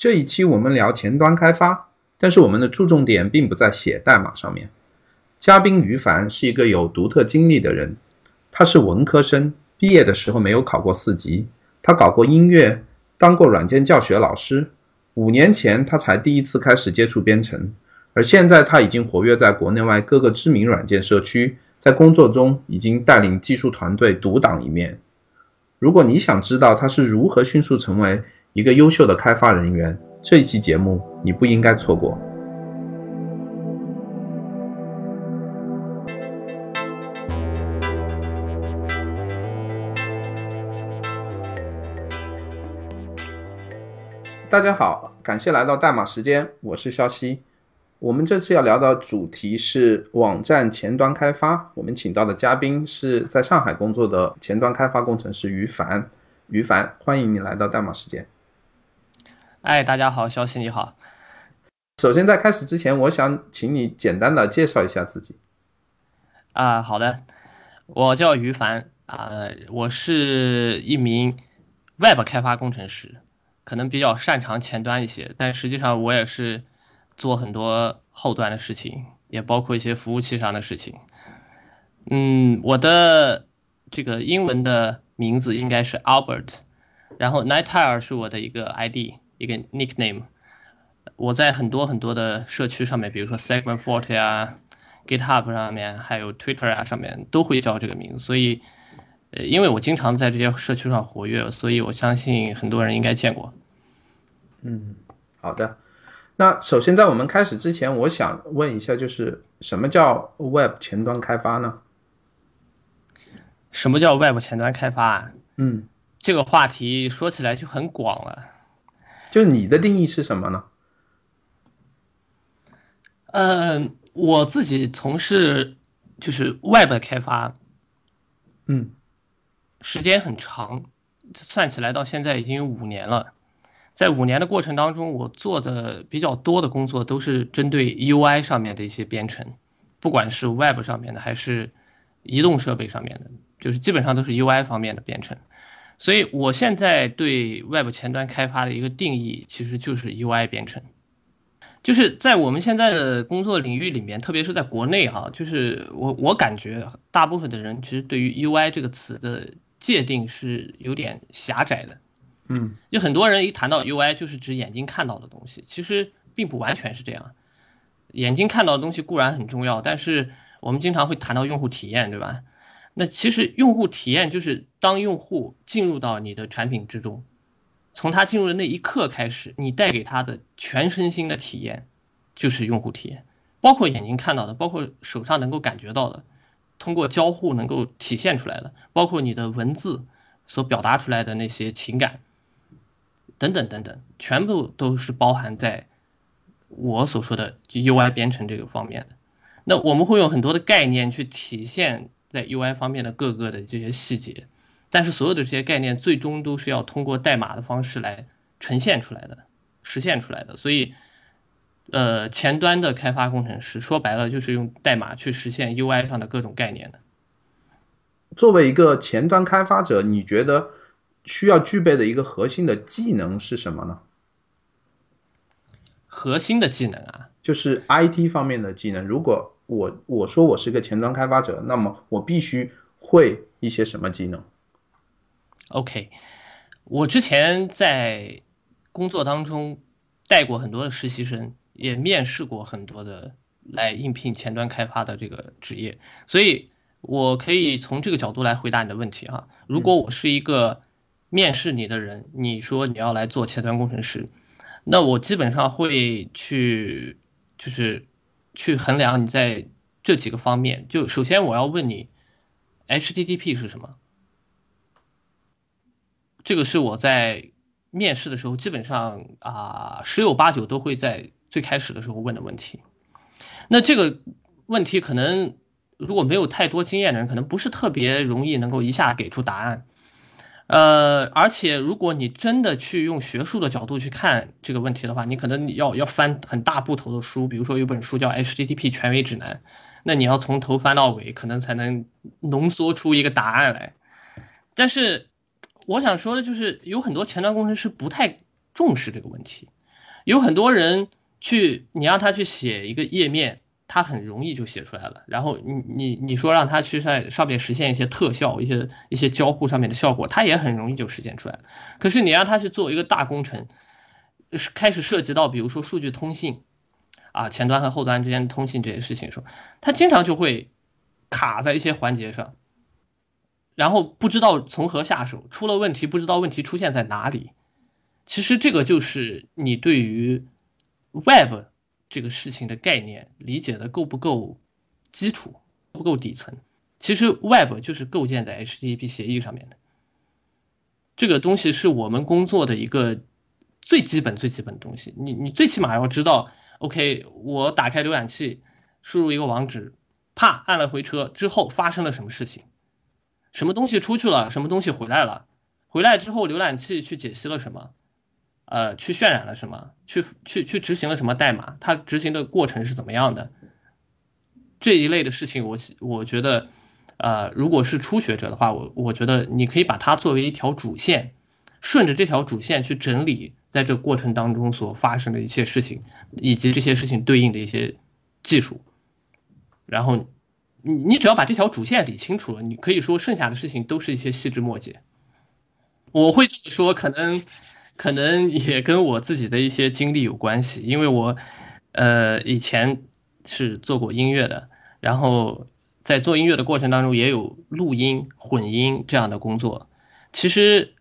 这一期我们聊前端开发，但是我们的注重点并不在写代码上面。嘉宾于凡是一个有独特经历的人，他是文科生，毕业的时候没有考过四级，他搞过音乐，当过软件教学老师。五年前他才第一次开始接触编程，而现在他已经活跃在国内外各个知名软件社区，在工作中已经带领技术团队独当一面。如果你想知道他是如何迅速成为一个优秀的开发人员，这一期节目你不应该错过。大家好，感谢来到代码时间，我是肖西。我们这次要聊的主题是网站前端开发。我们请到的嘉宾是在上海工作的前端开发工程师于凡。于凡，欢迎你来到代码时间。哎，大家好，消息你好。首先，在开始之前，我想请你简单的介绍一下自己。啊，好的，我叫于凡啊，我是一名 Web 开发工程师，可能比较擅长前端一些，但实际上我也是。做很多后端的事情，也包括一些服务器上的事情。嗯，我的这个英文的名字应该是 Albert，然后 Nightire 是我的一个 ID，一个 nickname。我在很多很多的社区上面，比如说 segment forte 啊、GitHub 上面，还有 Twitter 啊上面，都会叫这个名字。所以，呃，因为我经常在这些社区上活跃，所以我相信很多人应该见过。嗯，好的。那首先，在我们开始之前，我想问一下，就是什么叫 Web 前端开发呢？什么叫 Web 前端开发？嗯，这个话题说起来就很广了。就你的定义是什么呢？嗯，我自己从事就是 Web 开发，嗯，时间很长，算起来到现在已经有五年了。在五年的过程当中，我做的比较多的工作都是针对 UI 上面的一些编程，不管是 Web 上面的还是移动设备上面的，就是基本上都是 UI 方面的编程。所以我现在对 Web 前端开发的一个定义，其实就是 UI 编程。就是在我们现在的工作领域里面，特别是在国内哈，就是我我感觉大部分的人其实对于 UI 这个词的界定是有点狭窄的。嗯，就很多人一谈到 UI，就是指眼睛看到的东西，其实并不完全是这样。眼睛看到的东西固然很重要，但是我们经常会谈到用户体验，对吧？那其实用户体验就是当用户进入到你的产品之中，从他进入的那一刻开始，你带给他的全身心的体验就是用户体验，包括眼睛看到的，包括手上能够感觉到的，通过交互能够体现出来的，包括你的文字所表达出来的那些情感。等等等等，全部都是包含在我所说的 UI 编程这个方面的。那我们会用很多的概念去体现在 UI 方面的各个的这些细节，但是所有的这些概念最终都是要通过代码的方式来呈现出来的、实现出来的。所以，呃，前端的开发工程师说白了就是用代码去实现 UI 上的各种概念的。作为一个前端开发者，你觉得？需要具备的一个核心的技能是什么呢？核心的技能啊，就是 IT 方面的技能。如果我我说我是个前端开发者，那么我必须会一些什么技能？OK，我之前在工作当中带过很多的实习生，也面试过很多的来应聘前端开发的这个职业，所以我可以从这个角度来回答你的问题啊。如果我是一个面试你的人，你说你要来做前端工程师，那我基本上会去，就是去衡量你在这几个方面。就首先我要问你，HTTP 是什么？这个是我在面试的时候基本上啊十有八九都会在最开始的时候问的问题。那这个问题可能如果没有太多经验的人，可能不是特别容易能够一下给出答案。呃，而且如果你真的去用学术的角度去看这个问题的话，你可能要要翻很大部头的书，比如说有本书叫《HTTP 权威指南》，那你要从头翻到尾，可能才能浓缩出一个答案来。但是我想说的就是，有很多前端工程师不太重视这个问题，有很多人去，你让他去写一个页面，他很容易就写出来了。然后你你你说让他去在上面实现一些特效、一些一些交互上面的效果，他也很容易就实现出来了。可是你让他去做一个大工程，是开始涉及到比如说数据通信啊，前端和后端之间通信这些事情的时候，他经常就会卡在一些环节上，然后不知道从何下手，出了问题不知道问题出现在哪里。其实这个就是你对于 Web 这个事情的概念理解的够不够基础，不够底层。其实 Web 就是构建在 HTTP 协议上面的，这个东西是我们工作的一个最基本、最基本的东西。你你最起码要知道，OK，我打开浏览器，输入一个网址，啪按了回车之后发生了什么事情，什么东西出去了，什么东西回来了，回来之后浏览器去解析了什么。呃，去渲染了什么？去去去执行了什么代码？它执行的过程是怎么样的？这一类的事情，我我觉得，呃，如果是初学者的话，我我觉得你可以把它作为一条主线，顺着这条主线去整理在这过程当中所发生的一些事情，以及这些事情对应的一些技术。然后你你只要把这条主线理清楚了，你可以说剩下的事情都是一些细枝末节。我会这么说，可能。可能也跟我自己的一些经历有关系，因为我，呃，以前是做过音乐的，然后在做音乐的过程当中也有录音、混音这样的工作。其实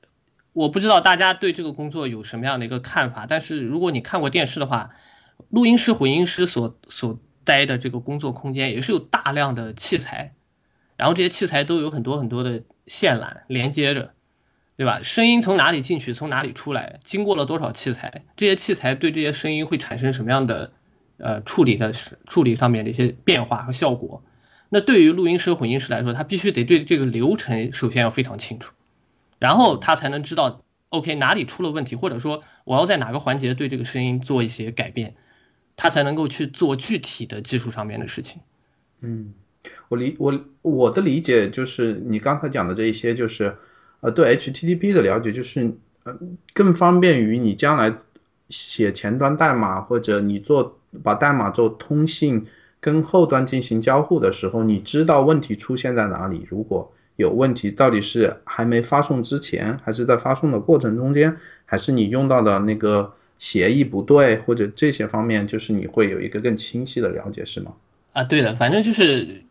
我不知道大家对这个工作有什么样的一个看法，但是如果你看过电视的话，录音师、混音师所所待的这个工作空间也是有大量的器材，然后这些器材都有很多很多的线缆连接着。对吧？声音从哪里进去，从哪里出来？经过了多少器材？这些器材对这些声音会产生什么样的呃处理的处理上面的一些变化和效果？那对于录音师、混音师来说，他必须得对这个流程首先要非常清楚，然后他才能知道 OK 哪里出了问题，或者说我要在哪个环节对这个声音做一些改变，他才能够去做具体的技术上面的事情。嗯，我理我我的理解就是你刚才讲的这一些就是。呃，对 HTTP 的了解就是，呃，更方便于你将来写前端代码，或者你做把代码做通信跟后端进行交互的时候，你知道问题出现在哪里。如果有问题，到底是还没发送之前，还是在发送的过程中间，还是你用到的那个协议不对，或者这些方面，就是你会有一个更清晰的了解，是吗？啊，对的，反正就是。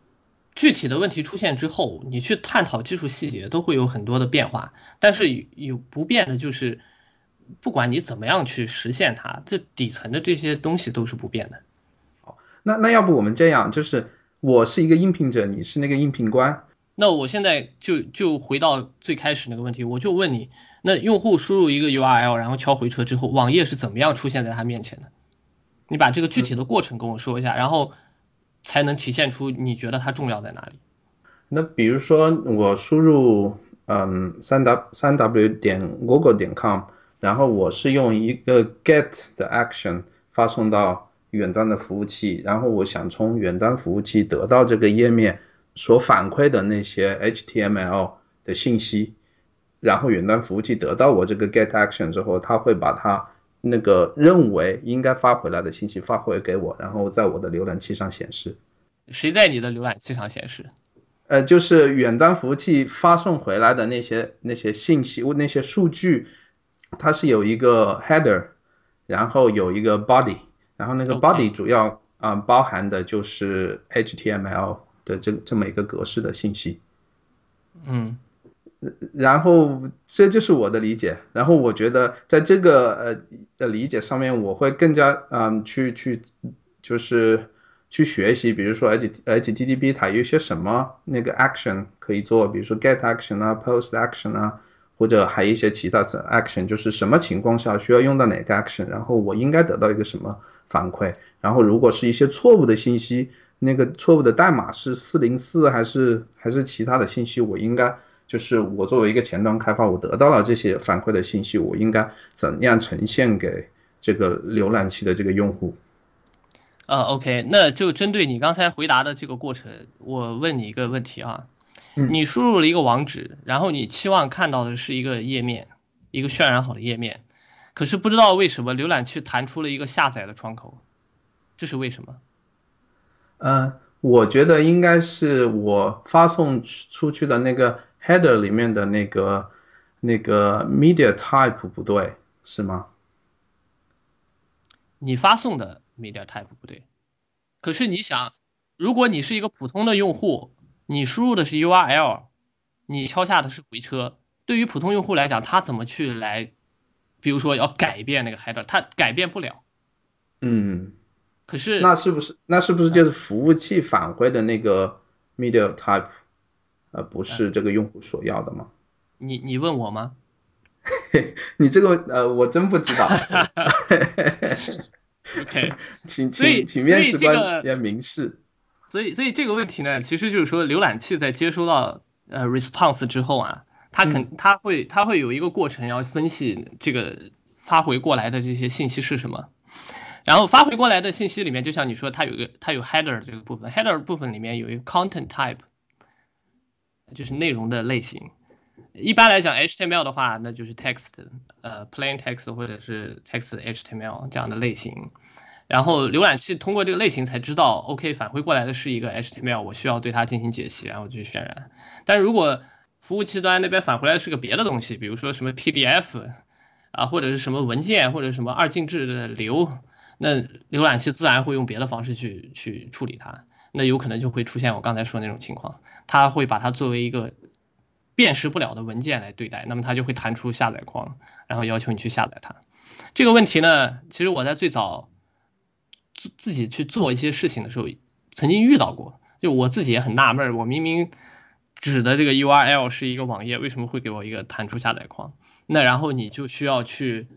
具体的问题出现之后，你去探讨技术细节都会有很多的变化，但是有不变的就是，不管你怎么样去实现它，这底层的这些东西都是不变的。好，那那要不我们这样，就是我是一个应聘者，你是那个应聘官，那我现在就就回到最开始那个问题，我就问你，那用户输入一个 URL，然后敲回车之后，网页是怎么样出现在他面前的？你把这个具体的过程跟我说一下，然后。才能体现出你觉得它重要在哪里？那比如说我输入嗯三 w 三 w 点 google 点 com，然后我是用一个 get 的 action 发送到远端的服务器，然后我想从远端服务器得到这个页面所反馈的那些 HTML 的信息，然后远端服务器得到我这个 get action 之后，它会把它。那个认为应该发回来的信息发回给我，然后在我的浏览器上显示。谁在你的浏览器上显示？呃，就是远端服务器发送回来的那些那些信息，那些数据，它是有一个 header，然后有一个 body，然后那个 body 主要啊包含的就是 HTML 的这这么一个格式的信息。嗯。然后这就是我的理解，然后我觉得在这个呃的理解上面，我会更加嗯去去就是去学习，比如说 H HTTP 它有一些什么那个 action 可以做，比如说 get action 啊，post action 啊，或者还有一些其他的 action，就是什么情况下需要用到哪个 action，然后我应该得到一个什么反馈，然后如果是一些错误的信息，那个错误的代码是四零四还是还是其他的信息，我应该。就是我作为一个前端开发，我得到了这些反馈的信息，我应该怎样呈现给这个浏览器的这个用户？呃，OK，那就针对你刚才回答的这个过程，我问你一个问题啊，你输入了一个网址，然后你期望看到的是一个页面，一个渲染好的页面，可是不知道为什么浏览器弹出了一个下载的窗口，这是为什么？嗯，我觉得应该是我发送出去的那个 header 里面的那个那个 media type 不对，是吗？你发送的 media type 不对，可是你想，如果你是一个普通的用户，你输入的是 URL，你敲下的是回车，对于普通用户来讲，他怎么去来，比如说要改变那个 header，他改变不了。嗯，可是那是不是那是不是就是服务器返回的那个 media type，呃，不是这个用户所要的吗？你你问我吗？你这个呃，我真不知道。OK，请请请面试官要明示。所以所以这个问题呢，其实就是说，浏览器在接收到呃 response 之后啊，它肯它会它会有一个过程要分析这个发回过来的这些信息是什么。然后发回过来的信息里面，就像你说，它有一个它有 header 这个部分，header 部分里面有一个 content type，就是内容的类型。一般来讲，HTML 的话，那就是 text，呃，plain text 或者是 text HTML 这样的类型。然后浏览器通过这个类型才知道，OK，返回过来的是一个 HTML，我需要对它进行解析，然后去渲染。但如果服务器端那边返回来的是个别的东西，比如说什么 PDF 啊，或者是什么文件，或者什么二进制的流，那浏览器自然会用别的方式去去处理它。那有可能就会出现我刚才说那种情况，它会把它作为一个辨识不了的文件来对待，那么它就会弹出下载框，然后要求你去下载它。这个问题呢，其实我在最早自自己去做一些事情的时候，曾经遇到过。就我自己也很纳闷，我明明指的这个 URL 是一个网页，为什么会给我一个弹出下载框？那然后你就需要去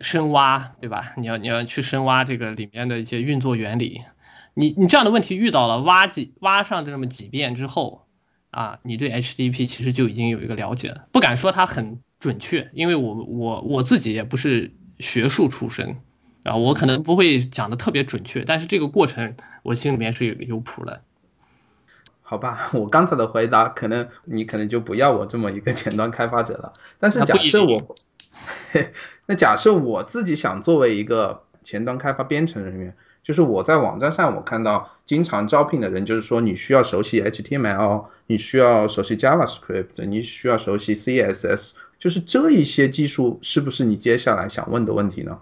深挖，对吧？你要你要去深挖这个里面的一些运作原理。你你这样的问题遇到了，挖几挖上这么几遍之后，啊，你对 HTTP 其实就已经有一个了解了。不敢说它很准确，因为我我我自己也不是学术出身，啊，我可能不会讲的特别准确，但是这个过程我心里面是有有谱的。好吧，我刚才的回答可能你可能就不要我这么一个前端开发者了。但是假设我，那假设我自己想作为一个前端开发编程人员，就是我在网站上我看到经常招聘的人，就是说你需要熟悉 HTML，你需要熟悉 JavaScript，你需要熟悉 CSS，就是这一些技术是不是你接下来想问的问题呢？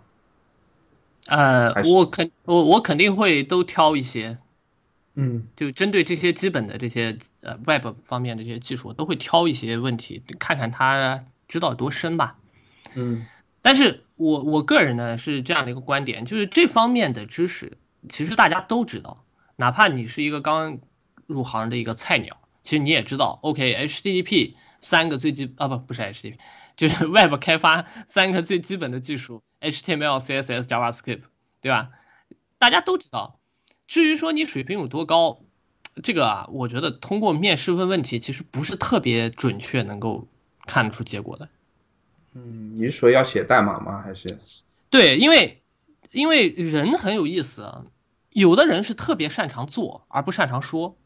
呃，我肯我我肯定会都挑一些。嗯，就针对这些基本的这些呃 Web 方面的这些技术，我都会挑一些问题，看看他知道多深吧。嗯，但是我我个人呢是这样的一个观点，就是这方面的知识其实大家都知道，哪怕你是一个刚入行的一个菜鸟，其实你也知道，OK，HTTP 三个最基啊不不是 HTTP，就是 Web 开发三个最基本的技术，HTML、CSS、JavaScript，对吧？大家都知道。至于说你水平有多高，这个啊，我觉得通过面试问问题，其实不是特别准确能够看得出结果的。嗯，你是说要写代码吗？还是？对，因为因为人很有意思啊，有的人是特别擅长做而不擅长说，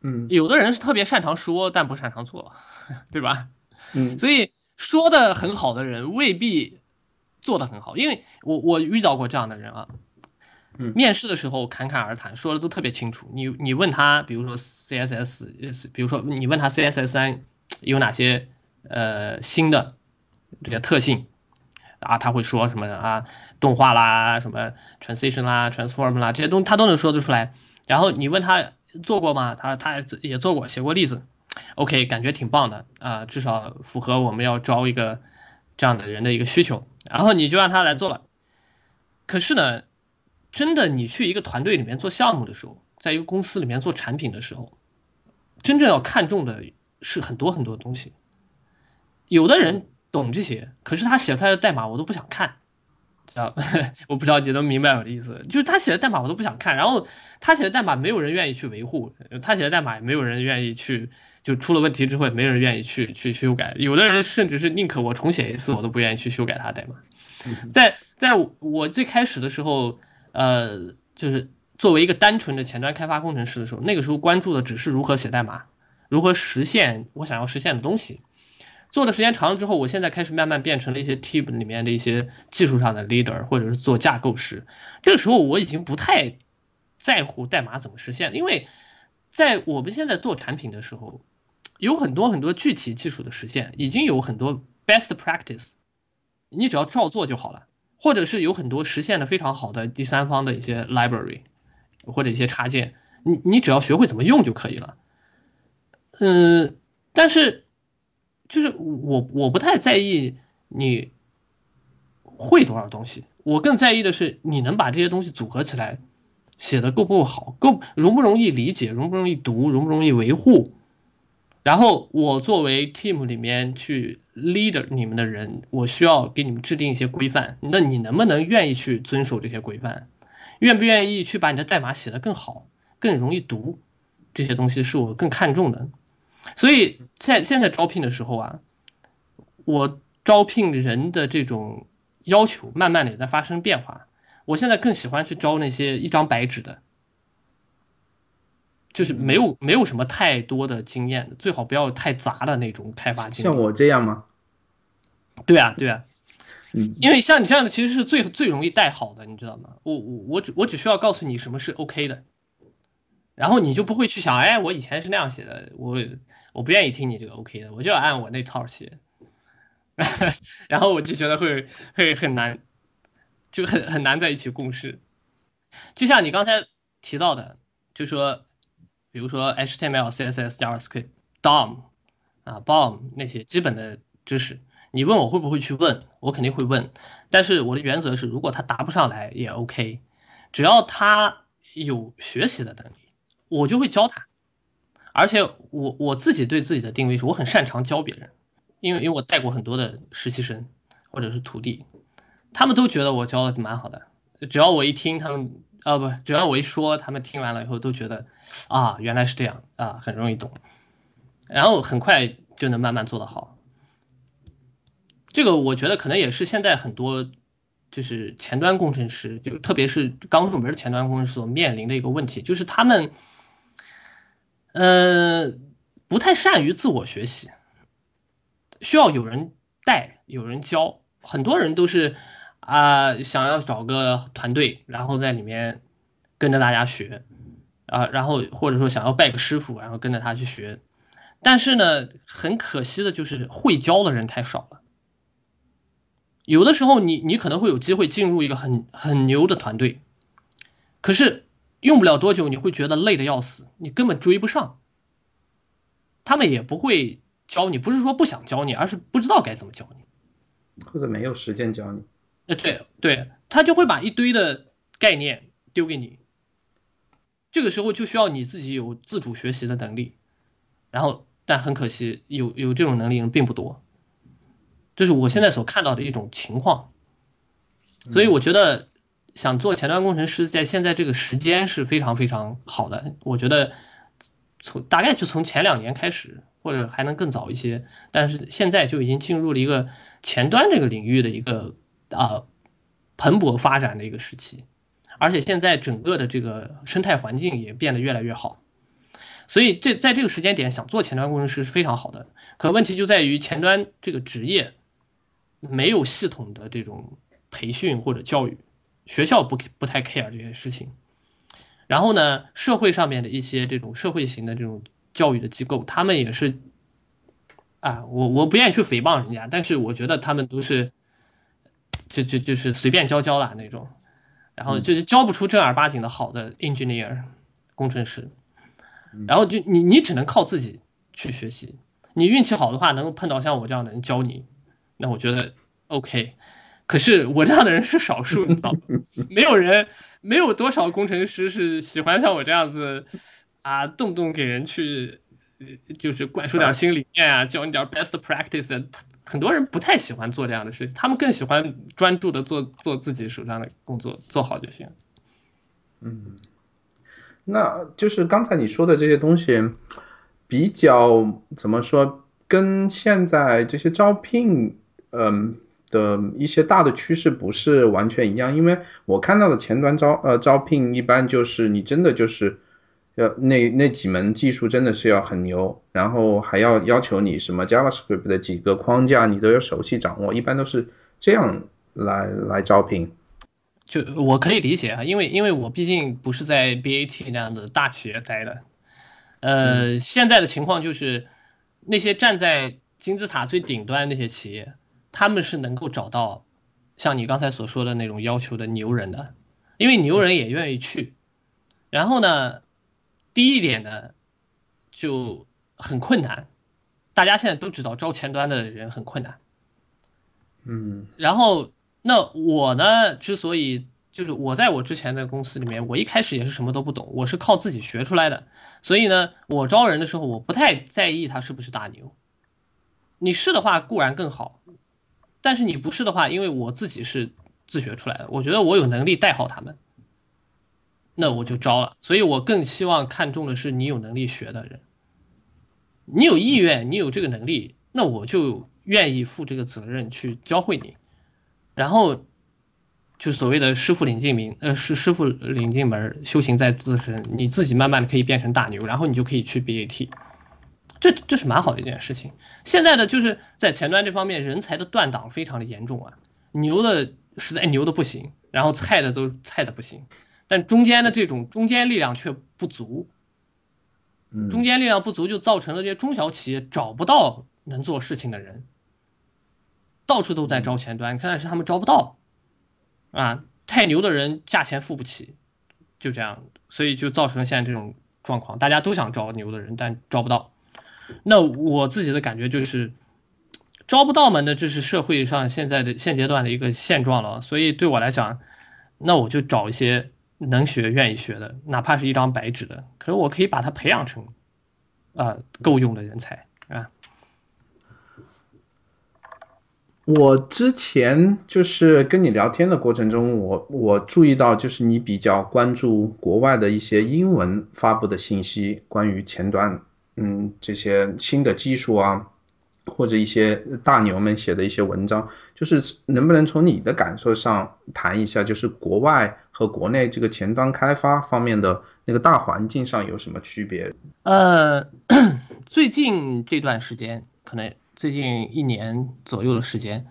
嗯，有的人是特别擅长说但不擅长做，对吧？嗯，所以说的很好的人未必做的很好，因为我我遇到过这样的人啊。嗯，面试的时候侃侃而谈，说的都特别清楚。你你问他，比如说 CSS，比如说你问他 CSS 三有哪些呃新的这个特性啊，他会说什么啊动画啦、什么 transition 啦、transform 啦这些东西他都能说得出来。然后你问他做过吗？他他也做过，写过例子。OK，感觉挺棒的啊，至少符合我们要招一个这样的人的一个需求。然后你就让他来做了。可是呢？真的，你去一个团队里面做项目的时候，在一个公司里面做产品的时候，真正要看重的是很多很多东西。有的人懂这些，可是他写出来的代码我都不想看，知道？我不知道你能明白我的意思，就是他写的代码我都不想看，然后他写的代码没有人愿意去维护，他写的代码也没有人愿意去，就出了问题之后也没人愿意去去修改。有的人甚至是宁可我重写一次，我都不愿意去修改他的代码。在在我最开始的时候。呃，就是作为一个单纯的前端开发工程师的时候，那个时候关注的只是如何写代码，如何实现我想要实现的东西。做的时间长了之后，我现在开始慢慢变成了一些 team 里面的一些技术上的 leader，或者是做架构师。这个时候我已经不太在乎代码怎么实现，因为在我们现在做产品的时候，有很多很多具体技术的实现，已经有很多 best practice，你只要照做就好了，或者是有很多实现的非常好的第三方的一些 library 或者一些插件，你你只要学会怎么用就可以了。嗯，但是。就是我我不太在意你会多少东西，我更在意的是你能把这些东西组合起来，写的够不够好，够容不容易理解，容不容易读，容不容易维护。然后我作为 team 里面去 leader 你们的人，我需要给你们制定一些规范。那你能不能愿意去遵守这些规范？愿不愿意去把你的代码写得更好，更容易读？这些东西是我更看重的。所以现现在招聘的时候啊，我招聘人的这种要求慢慢的也在发生变化。我现在更喜欢去招那些一张白纸的，就是没有没有什么太多的经验的，最好不要太杂的那种开发经验。像我这样吗？对啊，对啊，嗯，因为像你这样的其实是最最容易带好的，你知道吗？我我我只我只需要告诉你什么是 OK 的。然后你就不会去想，哎，我以前是那样写的，我我不愿意听你这个 OK 的，我就要按我那套写，然后我就觉得会会很难，就很很难在一起共事。就像你刚才提到的，就说，比如说 HTML、CSS、JavaScript、DOM 啊、BOM 那些基本的知识，你问我会不会去问，我肯定会问，但是我的原则是，如果他答不上来也 OK，只要他有学习的能力。我就会教他，而且我我自己对自己的定位是我很擅长教别人，因为因为我带过很多的实习生或者是徒弟，他们都觉得我教的蛮好的，只要我一听他们啊不，只要我一说，他们听完了以后都觉得啊原来是这样啊很容易懂，然后很快就能慢慢做得好。这个我觉得可能也是现在很多就是前端工程师，就特别是刚入门的前端工程师所面临的一个问题，就是他们。呃，不太善于自我学习，需要有人带，有人教。很多人都是啊，想要找个团队，然后在里面跟着大家学啊，然后或者说想要拜个师傅，然后跟着他去学。但是呢，很可惜的就是会教的人太少了。有的时候，你你可能会有机会进入一个很很牛的团队，可是。用不了多久，你会觉得累得要死，你根本追不上。他们也不会教你，不是说不想教你，而是不知道该怎么教你，或者没有时间教你。呃，对对，他就会把一堆的概念丢给你。这个时候就需要你自己有自主学习的能力，然后，但很可惜，有有这种能力人并不多。这是我现在所看到的一种情况，所以我觉得。想做前端工程师，在现在这个时间是非常非常好的。我觉得从大概就从前两年开始，或者还能更早一些，但是现在就已经进入了一个前端这个领域的一个啊蓬勃发展的一个时期。而且现在整个的这个生态环境也变得越来越好，所以这在这个时间点想做前端工程师是非常好的。可问题就在于前端这个职业没有系统的这种培训或者教育。学校不不太 care 这些事情，然后呢，社会上面的一些这种社会型的这种教育的机构，他们也是，啊，我我不愿意去诽谤人家，但是我觉得他们都是，就就就是随便教教啦那种，然后就是教不出正儿八经的好的 engineer 工程师，然后就你你只能靠自己去学习，你运气好的话，能够碰到像我这样的人教你，那我觉得 OK。可是我这样的人是少数，你知道吗，没有人，没有多少工程师是喜欢像我这样子，啊，动不动给人去，就是灌输点新理念啊，教你点 best practice。很多人不太喜欢做这样的事情，他们更喜欢专注的做做自己手上的工作，做好就行。嗯，那就是刚才你说的这些东西，比较怎么说，跟现在这些招聘，嗯。的一些大的趋势不是完全一样，因为我看到的前端招呃招聘一般就是你真的就是要那那几门技术真的是要很牛，然后还要要求你什么 JavaScript 的几个框架你都要熟悉掌握，一般都是这样来来招聘。就我可以理解啊，因为因为我毕竟不是在 BAT 那样的大企业待的，呃，现在的情况就是那些站在金字塔最顶端那些企业，他们是能够找到像你刚才所说的那种要求的牛人的，因为牛人也愿意去。然后呢，第一点呢就很困难，大家现在都知道招前端的人很困难。嗯，然后。那我呢？之所以就是我在我之前的公司里面，我一开始也是什么都不懂，我是靠自己学出来的。所以呢，我招人的时候，我不太在意他是不是大牛。你是的话固然更好，但是你不是的话，因为我自己是自学出来的，我觉得我有能力带好他们，那我就招了。所以我更希望看重的是你有能力学的人，你有意愿，你有这个能力，那我就愿意负这个责任去教会你。然后，就所谓的师傅领进门，呃，是师傅领进门，修行在自身。你自己慢慢的可以变成大牛，然后你就可以去 BAT，这这是蛮好的一件事情。现在的就是在前端这方面，人才的断档非常的严重啊，牛的实在牛的不行，然后菜的都菜的不行，但中间的这种中间力量却不足，中间力量不足就造成了这些中小企业找不到能做事情的人。到处都在招前端，但是他们招不到，啊，太牛的人价钱付不起，就这样，所以就造成了现在这种状况，大家都想招牛的人，但招不到。那我自己的感觉就是，招不到嘛，那这是社会上现在的现阶段的一个现状了。所以对我来讲，那我就找一些能学、愿意学的，哪怕是一张白纸的，可是我可以把它培养成，啊，够用的人才啊。我之前就是跟你聊天的过程中，我我注意到，就是你比较关注国外的一些英文发布的信息，关于前端，嗯，这些新的技术啊，或者一些大牛们写的一些文章，就是能不能从你的感受上谈一下，就是国外和国内这个前端开发方面的那个大环境上有什么区别？呃，最近这段时间可能。最近一年左右的时间，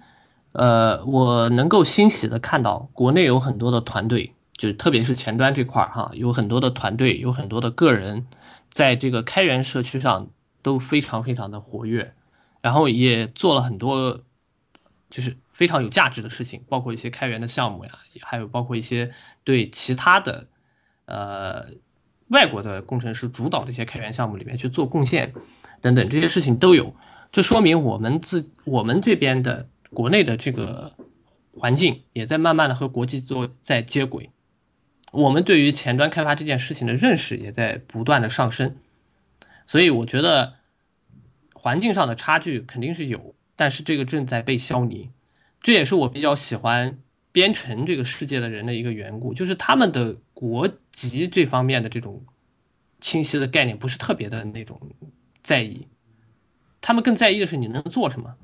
呃，我能够欣喜的看到国内有很多的团队，就是特别是前端这块儿哈，有很多的团队，有很多的个人，在这个开源社区上都非常非常的活跃，然后也做了很多就是非常有价值的事情，包括一些开源的项目呀，还有包括一些对其他的呃外国的工程师主导的一些开源项目里面去做贡献等等这些事情都有。这说明我们自我们这边的国内的这个环境也在慢慢的和国际做在接轨，我们对于前端开发这件事情的认识也在不断的上升，所以我觉得环境上的差距肯定是有，但是这个正在被消弭，这也是我比较喜欢编程这个世界的人的一个缘故，就是他们的国籍这方面的这种清晰的概念不是特别的那种在意。他们更在意的是你能做什么，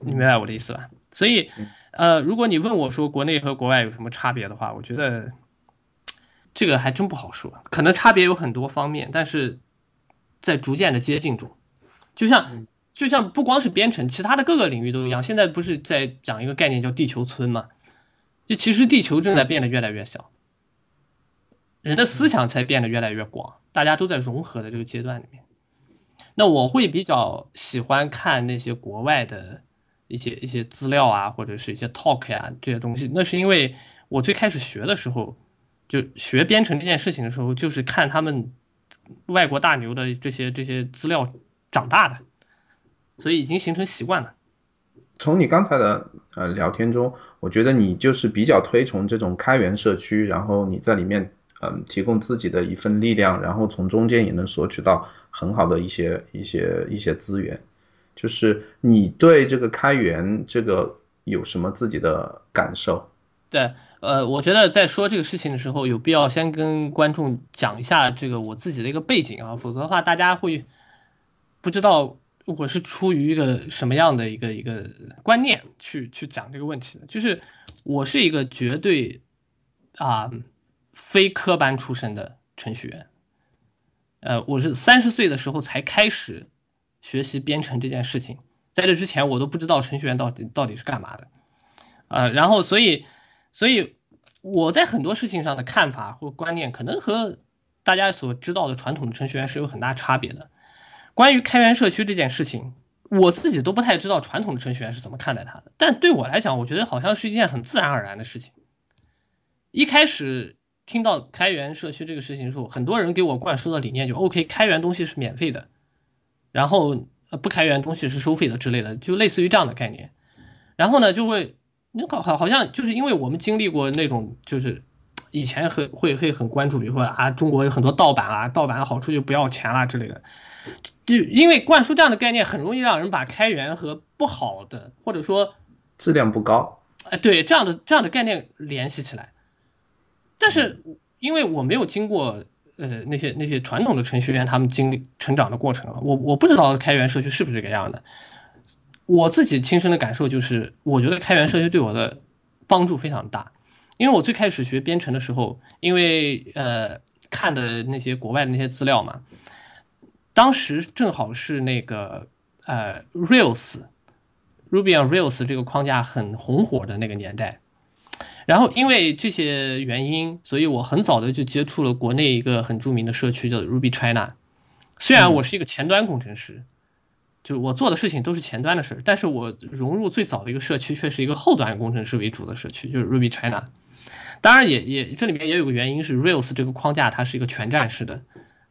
你明白我的意思吧？所以，呃，如果你问我说国内和国外有什么差别的话，我觉得这个还真不好说。可能差别有很多方面，但是在逐渐的接近中，就像就像不光是编程，其他的各个领域都一样。现在不是在讲一个概念叫地球村吗？就其实地球正在变得越来越小，人的思想才变得越来越广，大家都在融合的这个阶段里面。那我会比较喜欢看那些国外的一些一些资料啊，或者是一些 talk 呀这些东西。那是因为我最开始学的时候，就学编程这件事情的时候，就是看他们外国大牛的这些这些资料长大的，所以已经形成习惯了。从你刚才的呃聊天中，我觉得你就是比较推崇这种开源社区，然后你在里面嗯提供自己的一份力量，然后从中间也能索取到。很好的一些一些一些资源，就是你对这个开源这个有什么自己的感受？对，呃，我觉得在说这个事情的时候，有必要先跟观众讲一下这个我自己的一个背景啊，否则的话大家会不知道我是出于一个什么样的一个一个观念去去讲这个问题的。就是我是一个绝对啊非科班出身的。程序员。呃，我是三十岁的时候才开始学习编程这件事情，在这之前我都不知道程序员到底到底是干嘛的。呃，然后所以所以我在很多事情上的看法或观念，可能和大家所知道的传统的程序员是有很大差别的。关于开源社区这件事情，我自己都不太知道传统的程序员是怎么看待它的。但对我来讲，我觉得好像是一件很自然而然的事情。一开始听到开源社区这个事情的时候，很多人给我灌输的理念就 OK，开源东西是免费的，然后不开源东西是收费的之类的，就类似于这样的概念。然后呢，就会你好好好像就是因为我们经历过那种就是。以前很会会很关注，比如说啊，中国有很多盗版啊，盗版的好处就不要钱啦之类的，就因为灌输这样的概念，很容易让人把开源和不好的或者说质量不高，哎，对这样的这样的概念联系起来。但是因为我没有经过呃那些那些传统的程序员他们经历成长的过程，我我不知道开源社区是不是这个样的。我自己亲身的感受就是，我觉得开源社区对我的帮助非常大。因为我最开始学编程的时候，因为呃看的那些国外的那些资料嘛，当时正好是那个呃 Rails Ruby on Rails 这个框架很红火的那个年代，然后因为这些原因，所以我很早的就接触了国内一个很著名的社区叫 Ruby China。虽然我是一个前端工程师，就是我做的事情都是前端的事儿但是我融入最早的一个社区却是一个后端工程师为主的社区，就是 Ruby China。当然也也这里面也有个原因是 Rails 这个框架它是一个全站式的，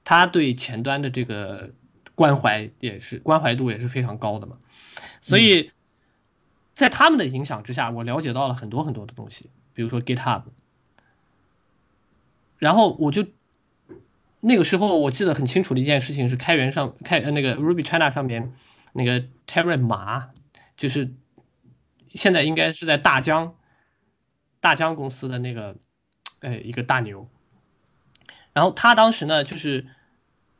它对前端的这个关怀也是关怀度也是非常高的嘛，所以在他们的影响之下，我了解到了很多很多的东西，比如说 GitHub，然后我就那个时候我记得很清楚的一件事情是开源上开呃那个 Ruby China 上面那个 Terry 马，就是现在应该是在大疆。大疆公司的那个，哎，一个大牛，然后他当时呢，就是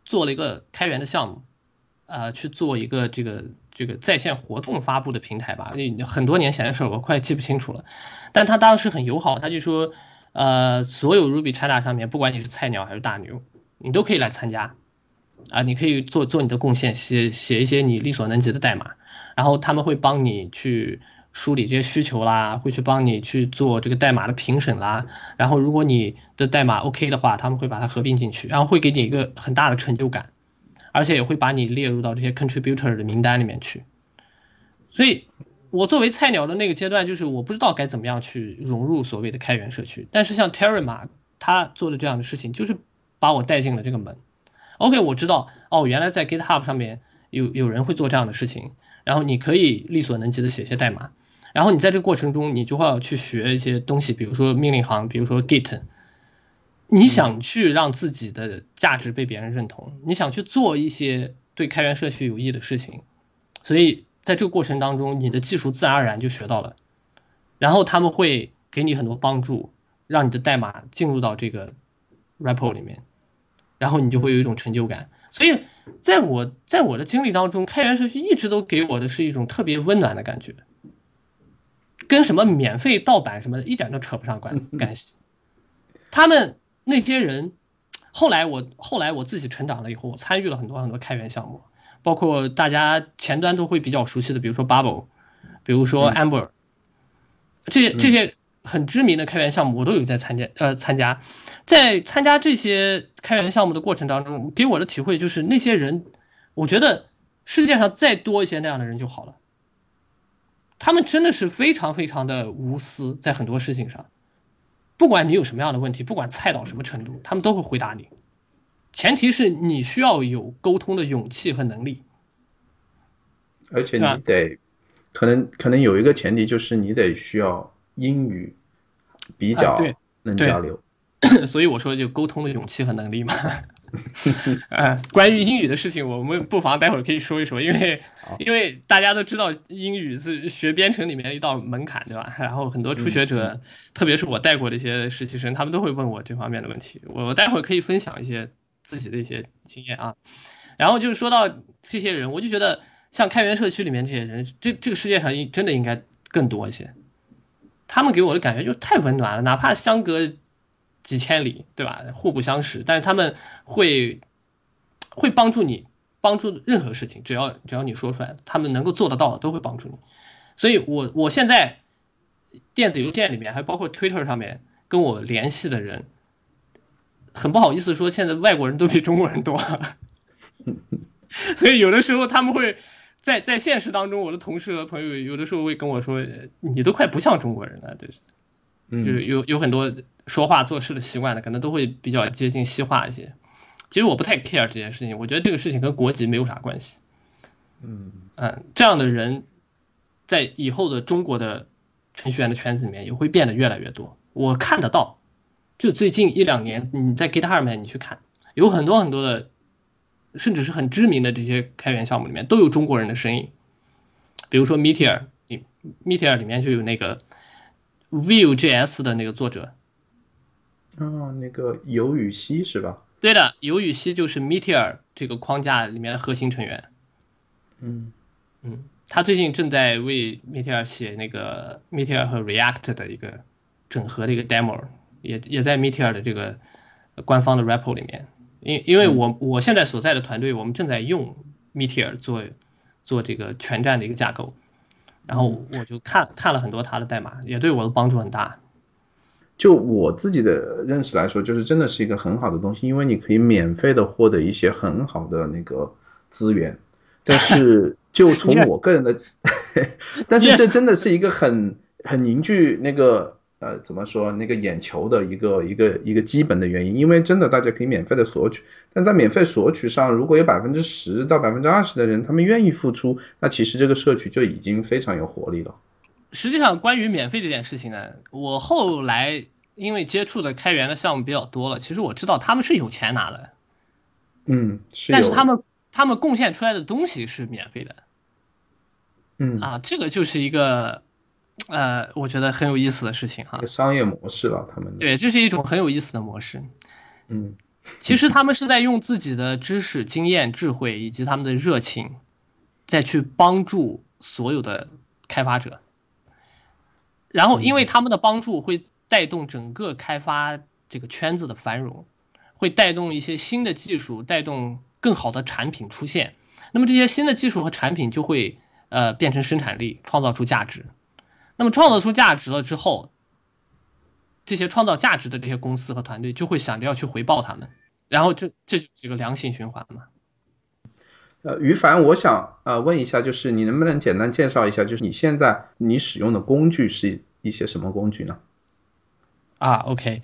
做了一个开源的项目，呃，去做一个这个这个在线活动发布的平台吧，那很多年前的事，我快记不清楚了。但他当时很友好，他就说，呃，所有 Ruby China 上面，不管你是菜鸟还是大牛，你都可以来参加，啊，你可以做做你的贡献，写写一些你力所能及的代码，然后他们会帮你去。梳理这些需求啦，会去帮你去做这个代码的评审啦。然后，如果你的代码 OK 的话，他们会把它合并进去，然后会给你一个很大的成就感，而且也会把你列入到这些 contributor 的名单里面去。所以，我作为菜鸟的那个阶段，就是我不知道该怎么样去融入所谓的开源社区。但是，像 Terry 嘛，他做的这样的事情，就是把我带进了这个门。OK，我知道哦，原来在 GitHub 上面有有人会做这样的事情，然后你可以力所能及的写些代码。然后你在这个过程中，你就会要去学一些东西，比如说命令行，比如说 Git。你想去让自己的价值被别人认同，你想去做一些对开源社区有益的事情，所以在这个过程当中，你的技术自然而然就学到了。然后他们会给你很多帮助，让你的代码进入到这个 repo 里面，然后你就会有一种成就感。所以在我在我的经历当中，开源社区一直都给我的是一种特别温暖的感觉。跟什么免费盗版什么的，一点都扯不上关 关系。他们那些人，后来我后来我自己成长了以后，我参与了很多很多开源项目，包括大家前端都会比较熟悉的，比如说 Bubble，比如说 Amber，这些这些很知名的开源项目，我都有在参加。呃，参加在参加这些开源项目的过程当中，给我的体会就是，那些人，我觉得世界上再多一些那样的人就好了。他们真的是非常非常的无私，在很多事情上，不管你有什么样的问题，不管菜到什么程度，他们都会回答你。前提是你需要有沟通的勇气和能力，而且你得，可能可能有一个前提就是你得需要英语比较能交流，所以我说就沟通的勇气和能力嘛。呃，关于英语的事情，我们不妨待会儿可以说一说，因为因为大家都知道英语是学编程里面一道门槛，对吧？然后很多初学者，特别是我带过的一些实习生，他们都会问我这方面的问题。我待会儿可以分享一些自己的一些经验啊。然后就是说到这些人，我就觉得像开源社区里面这些人，这这个世界上应真的应该更多一些。他们给我的感觉就太温暖了，哪怕相隔几千里，对吧？互不相识，但是他们会会帮助你，帮助任何事情，只要只要你说出来，他们能够做得到的都会帮助你。所以，我我现在电子邮件里面，还包括 Twitter 上面跟我联系的人，很不好意思说，现在外国人都比中国人多，所以有的时候他们会在在现实当中，我的同事和朋友有的时候会跟我说，你都快不像中国人了，就是就是有有很多说话做事的习惯的，可能都会比较接近西化一些。其实我不太 care 这件事情，我觉得这个事情跟国籍没有啥关系。嗯嗯，这样的人。在以后的中国的程序员的圈子里面，也会变得越来越多。我看得到，就最近一两年，你在 GitHub 里面你去看，有很多很多的，甚至是很知名的这些开源项目里面，都有中国人的身影。比如说 Meteor，Meteor 里面就有那个 Vue.js 的那个作者。哦，那个尤雨溪是吧？对的，尤雨溪就是 Meteor 这个框架里面的核心成员。嗯嗯。他最近正在为 Meteor 写那个 Meteor 和 React 的一个整合的一个 demo，也也在 Meteor 的这个官方的 repo 里面。因因为我我现在所在的团队，我们正在用 Meteor 做做这个全站的一个架构，然后我就看看了很多他的代码，也对我的帮助很大。就我自己的认识来说，就是真的是一个很好的东西，因为你可以免费的获得一些很好的那个资源，但是。就从我个人的，但是这真的是一个很很凝聚那个呃怎么说那个眼球的一个一个一个基本的原因，因为真的大家可以免费的索取，但在免费索取上，如果有百分之十到百分之二十的人他们愿意付出，那其实这个社区就已经非常有活力了。实际上，关于免费这件事情呢，我后来因为接触的开源的项目比较多了，其实我知道他们是有钱拿的，嗯，但是他们。他们贡献出来的东西是免费的，嗯啊，这个就是一个，呃，我觉得很有意思的事情哈。商业模式了，他们对，这是一种很有意思的模式。嗯，其实他们是在用自己的知识、经验、智慧以及他们的热情，再去帮助所有的开发者。然后，因为他们的帮助会带动整个开发这个圈子的繁荣，会带动一些新的技术，带动。更好的产品出现，那么这些新的技术和产品就会呃变成生产力，创造出价值。那么创造出价值了之后，这些创造价值的这些公司和团队就会想着要去回报他们，然后这这就是一个良性循环嘛。呃，于凡，我想呃问一下，就是你能不能简单介绍一下，就是你现在你使用的工具是一些什么工具呢？啊，OK，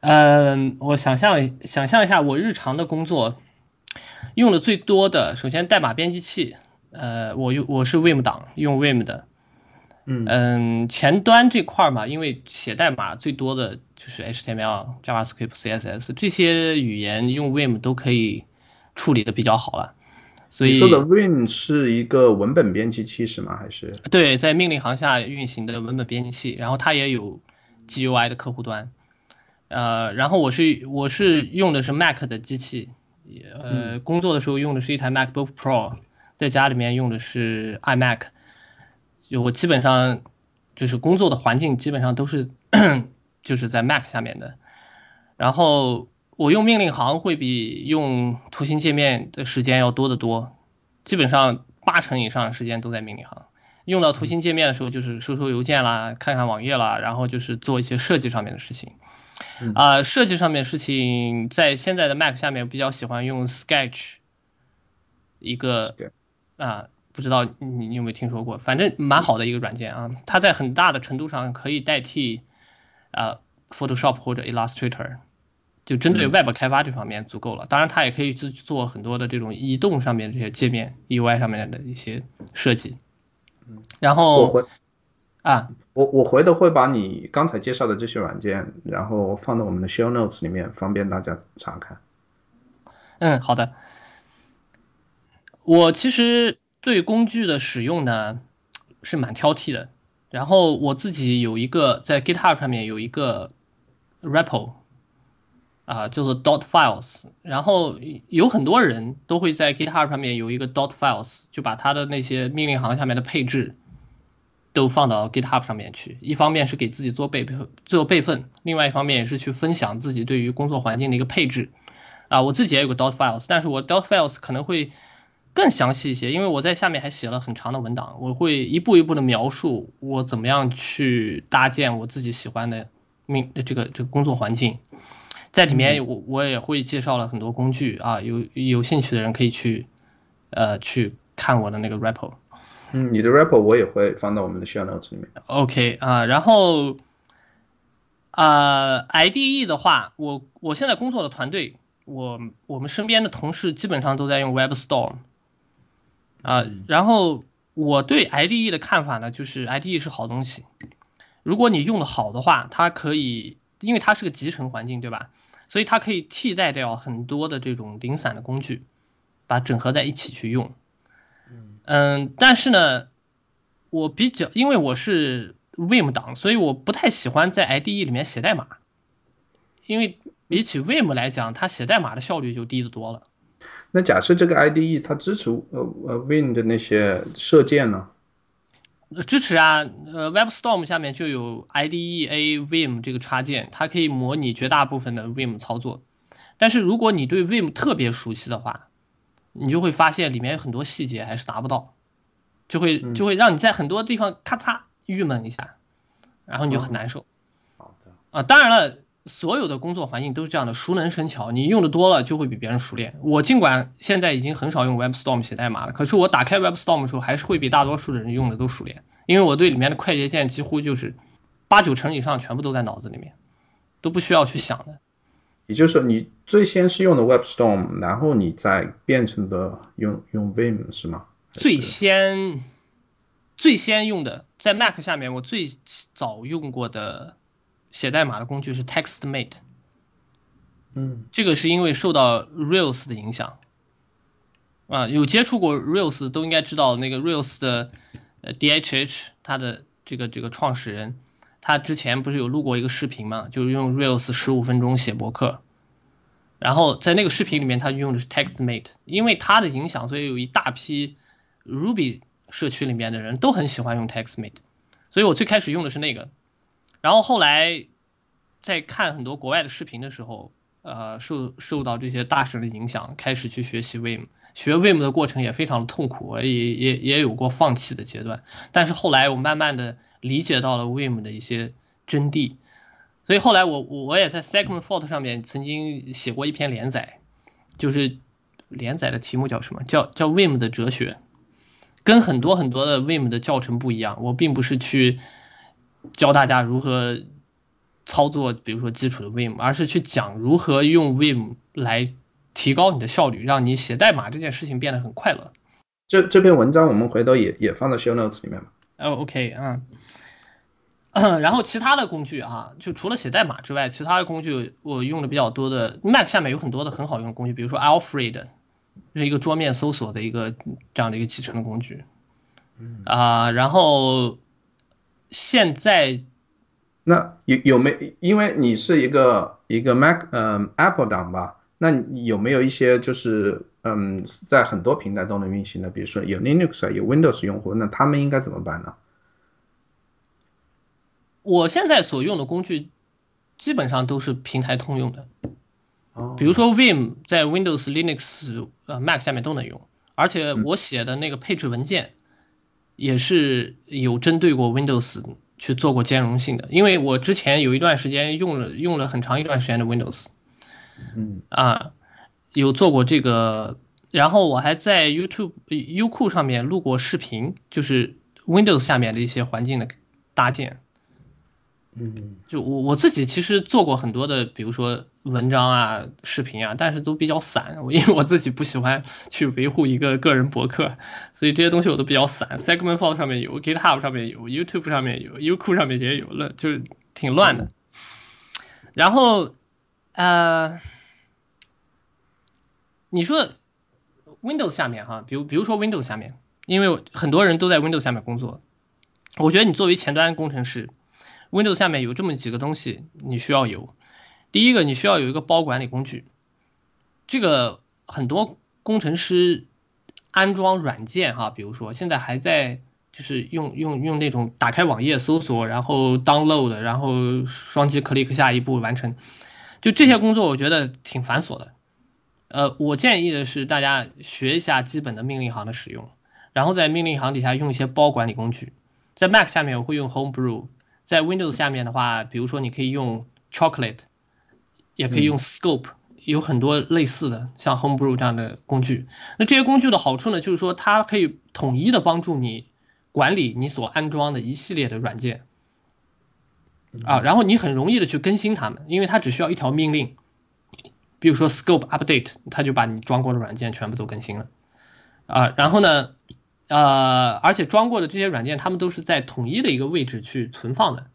嗯，我想象想象一下我日常的工作。用的最多的，首先代码编辑器，呃，我用我是 Vim 档，用 Vim 的，嗯嗯，前端这块嘛，因为写代码最多的就是 HTML、JavaScript、CSS 这些语言，用 Vim 都可以处理的比较好了。所以你说的 Vim 是一个文本编辑器是吗？还是对，在命令行下运行的文本编辑器，然后它也有 GUI 的客户端，呃，然后我是我是用的是 Mac 的机器。呃，工作的时候用的是一台 MacBook Pro，在家里面用的是 iMac，就我基本上就是工作的环境基本上都是 就是在 Mac 下面的，然后我用命令行会比用图形界面的时间要多得多，基本上八成以上时间都在命令行。用到图形界面的时候，就是收收邮件啦，看看网页啦，然后就是做一些设计上面的事情。啊，设计上面事情在现在的 Mac 下面比较喜欢用 Sketch，一个啊，不知道你你有没有听说过？反正蛮好的一个软件啊，它在很大的程度上可以代替呃 Photoshop 或者 Illustrator，就针对 Web 开发这方面足够了。当然，它也可以去做很多的这种移动上面这些界面 UI 上面的一些设计。然后。啊，我我回头会把你刚才介绍的这些软件，然后放到我们的 show notes 里面，方便大家查看。嗯，好的。我其实对工具的使用呢是蛮挑剔的，然后我自己有一个在 GitHub 上面有一个 repo，啊，叫做 dot files，然后有很多人都会在 GitHub 上面有一个 dot files，就把它的那些命令行下面的配置。都放到 GitHub 上面去。一方面是给自己做备做备份，另外一方面也是去分享自己对于工作环境的一个配置。啊，我自己也有个 dot files，但是我 dot files 可能会更详细一些，因为我在下面还写了很长的文档，我会一步一步的描述我怎么样去搭建我自己喜欢的命这个这个工作环境。在里面我我也会介绍了很多工具啊，有有兴趣的人可以去呃去看我的那个 repo。嗯，你的 repo 我也会放到我们的 show notes 里面。OK 啊，然后啊 IDE 的话，我我现在工作的团队。我我们身边的同事基本上都在用 WebStorm，啊，然后我对 IDE 的看法呢，就是 IDE 是好东西，如果你用的好的话，它可以，因为它是个集成环境，对吧？所以它可以替代掉很多的这种零散的工具，把整合在一起去用。嗯，但是呢，我比较，因为我是 Vim 党，所以我不太喜欢在 IDE 里面写代码，因为。比起 Vim 来讲，它写代码的效率就低得多了。那假设这个 IDE 它支持呃呃 Vim 的那些射箭呢？支持啊，呃 WebStorm 下面就有 IDEA Vim 这个插件，它可以模拟绝大部分的 Vim 操作。但是如果你对 Vim 特别熟悉的话，你就会发现里面有很多细节还是达不到，就会就会让你在很多地方咔嚓郁闷一下，然后你就很难受。好的啊，当然了。所有的工作环境都是这样的，熟能生巧。你用的多了，就会比别人熟练。我尽管现在已经很少用 WebStorm 写代码了，可是我打开 WebStorm 的时候，还是会比大多数的人用的都熟练。因为我对里面的快捷键几乎就是八九成以上全部都在脑子里面，都不需要去想的。也就是说，你最先是用的 WebStorm，然后你再变成的用用 Vim 是吗？最先最先用的在 Mac 下面，我最早用过的。写代码的工具是 TextMate，嗯，这个是因为受到 Rails 的影响，啊，有接触过 Rails 都应该知道那个 Rails 的呃 DHH，它的这个这个创始人，他之前不是有录过一个视频嘛，就是用 Rails 十五分钟写博客，然后在那个视频里面他用的是 TextMate，因为他的影响，所以有一大批 Ruby 社区里面的人都很喜欢用 TextMate，所以我最开始用的是那个。然后后来，在看很多国外的视频的时候，呃，受受到这些大神的影响，开始去学习 Vim。学 Vim 的过程也非常的痛苦，也也也有过放弃的阶段。但是后来我慢慢的理解到了 Vim 的一些真谛，所以后来我我也在 Segmentfault 上面曾经写过一篇连载，就是连载的题目叫什么？叫叫 Vim 的哲学，跟很多很多的 Vim 的教程不一样。我并不是去。教大家如何操作，比如说基础的 Vim，而是去讲如何用 Vim 来提高你的效率，让你写代码这件事情变得很快乐。这这篇文章我们回头也也放到 Show Notes 里面吧。哦，OK，嗯，然后其他的工具啊，就除了写代码之外，其他的工具我用的比较多的，Mac 下面有很多的很好用的工具，比如说 Alfred，是一个桌面搜索的一个这样的一个集成的工具。嗯啊，然后。现在，那有有没？因为你是一个一个 Mac，嗯，Apple 党吧？那有没有一些就是嗯，在很多平台都能运行的？比如说有 Linux 啊，有 Windows 用户，那他们应该怎么办呢？我现在所用的工具基本上都是平台通用的，哦，比如说 Vim 在 Windows、Linux、呃 Mac 下面都能用，而且我写的那个配置文件。也是有针对过 Windows 去做过兼容性的，因为我之前有一段时间用了用了很长一段时间的 Windows，嗯。啊，有做过这个，然后我还在 YouTube 优酷上面录过视频，就是 Windows 下面的一些环境的搭建。嗯，就我我自己其实做过很多的，比如说文章啊、视频啊，但是都比较散。因为我自己不喜欢去维护一个个人博客，所以这些东西我都比较散。Segmentfault 上面有，GitHub 上面有，YouTube 上面有，优酷上面也有了，就是挺乱的。然后，呃，你说 Windows 下面哈，比如比如说 Windows 下面，因为很多人都在 Windows 下面工作，我觉得你作为前端工程师。Windows 下面有这么几个东西，你需要有。第一个，你需要有一个包管理工具。这个很多工程师安装软件哈，比如说现在还在就是用用用那种打开网页搜索，然后 download，然后双击 click 下一步完成，就这些工作我觉得挺繁琐的。呃，我建议的是大家学一下基本的命令行的使用，然后在命令行底下用一些包管理工具。在 Mac 下面我会用 Homebrew，在 Windows 下面的话，比如说你可以用 Chocolate，也可以用 Scope。有很多类似的，像 Homebrew 这样的工具。那这些工具的好处呢，就是说它可以统一的帮助你管理你所安装的一系列的软件啊，然后你很容易的去更新它们，因为它只需要一条命令，比如说 Scope Update，它就把你装过的软件全部都更新了啊。然后呢，呃，而且装过的这些软件，它们都是在统一的一个位置去存放的，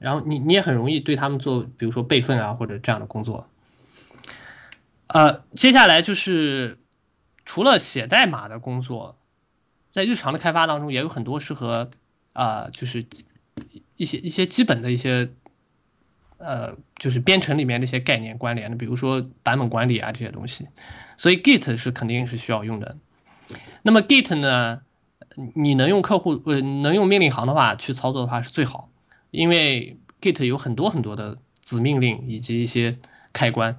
然后你你也很容易对他们做，比如说备份啊或者这样的工作。呃，接下来就是除了写代码的工作，在日常的开发当中也有很多适合啊，就是一些一些基本的一些呃，就是编程里面的一些概念关联的，比如说版本管理啊这些东西，所以 Git 是肯定是需要用的。那么 Git 呢，你能用客户呃能用命令行的话去操作的话是最好，因为 Git 有很多很多的子命令以及一些开关。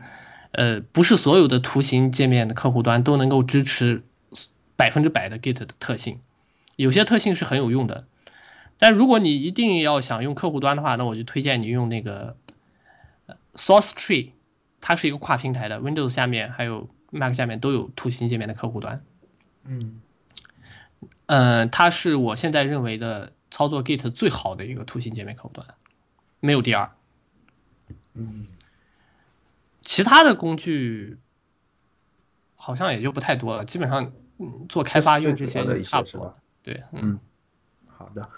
呃，不是所有的图形界面的客户端都能够支持百分之百的 Git 的特性，有些特性是很有用的。但如果你一定要想用客户端的话，那我就推荐你用那个 Source Tree，它是一个跨平台的，Windows 下面还有 Mac 下面都有图形界面的客户端。嗯，呃，它是我现在认为的操作 Git 最好的一个图形界面客户端，没有第二。嗯。其他的工具好像也就不太多了，基本上做开发用这些差不多。对，嗯，好的。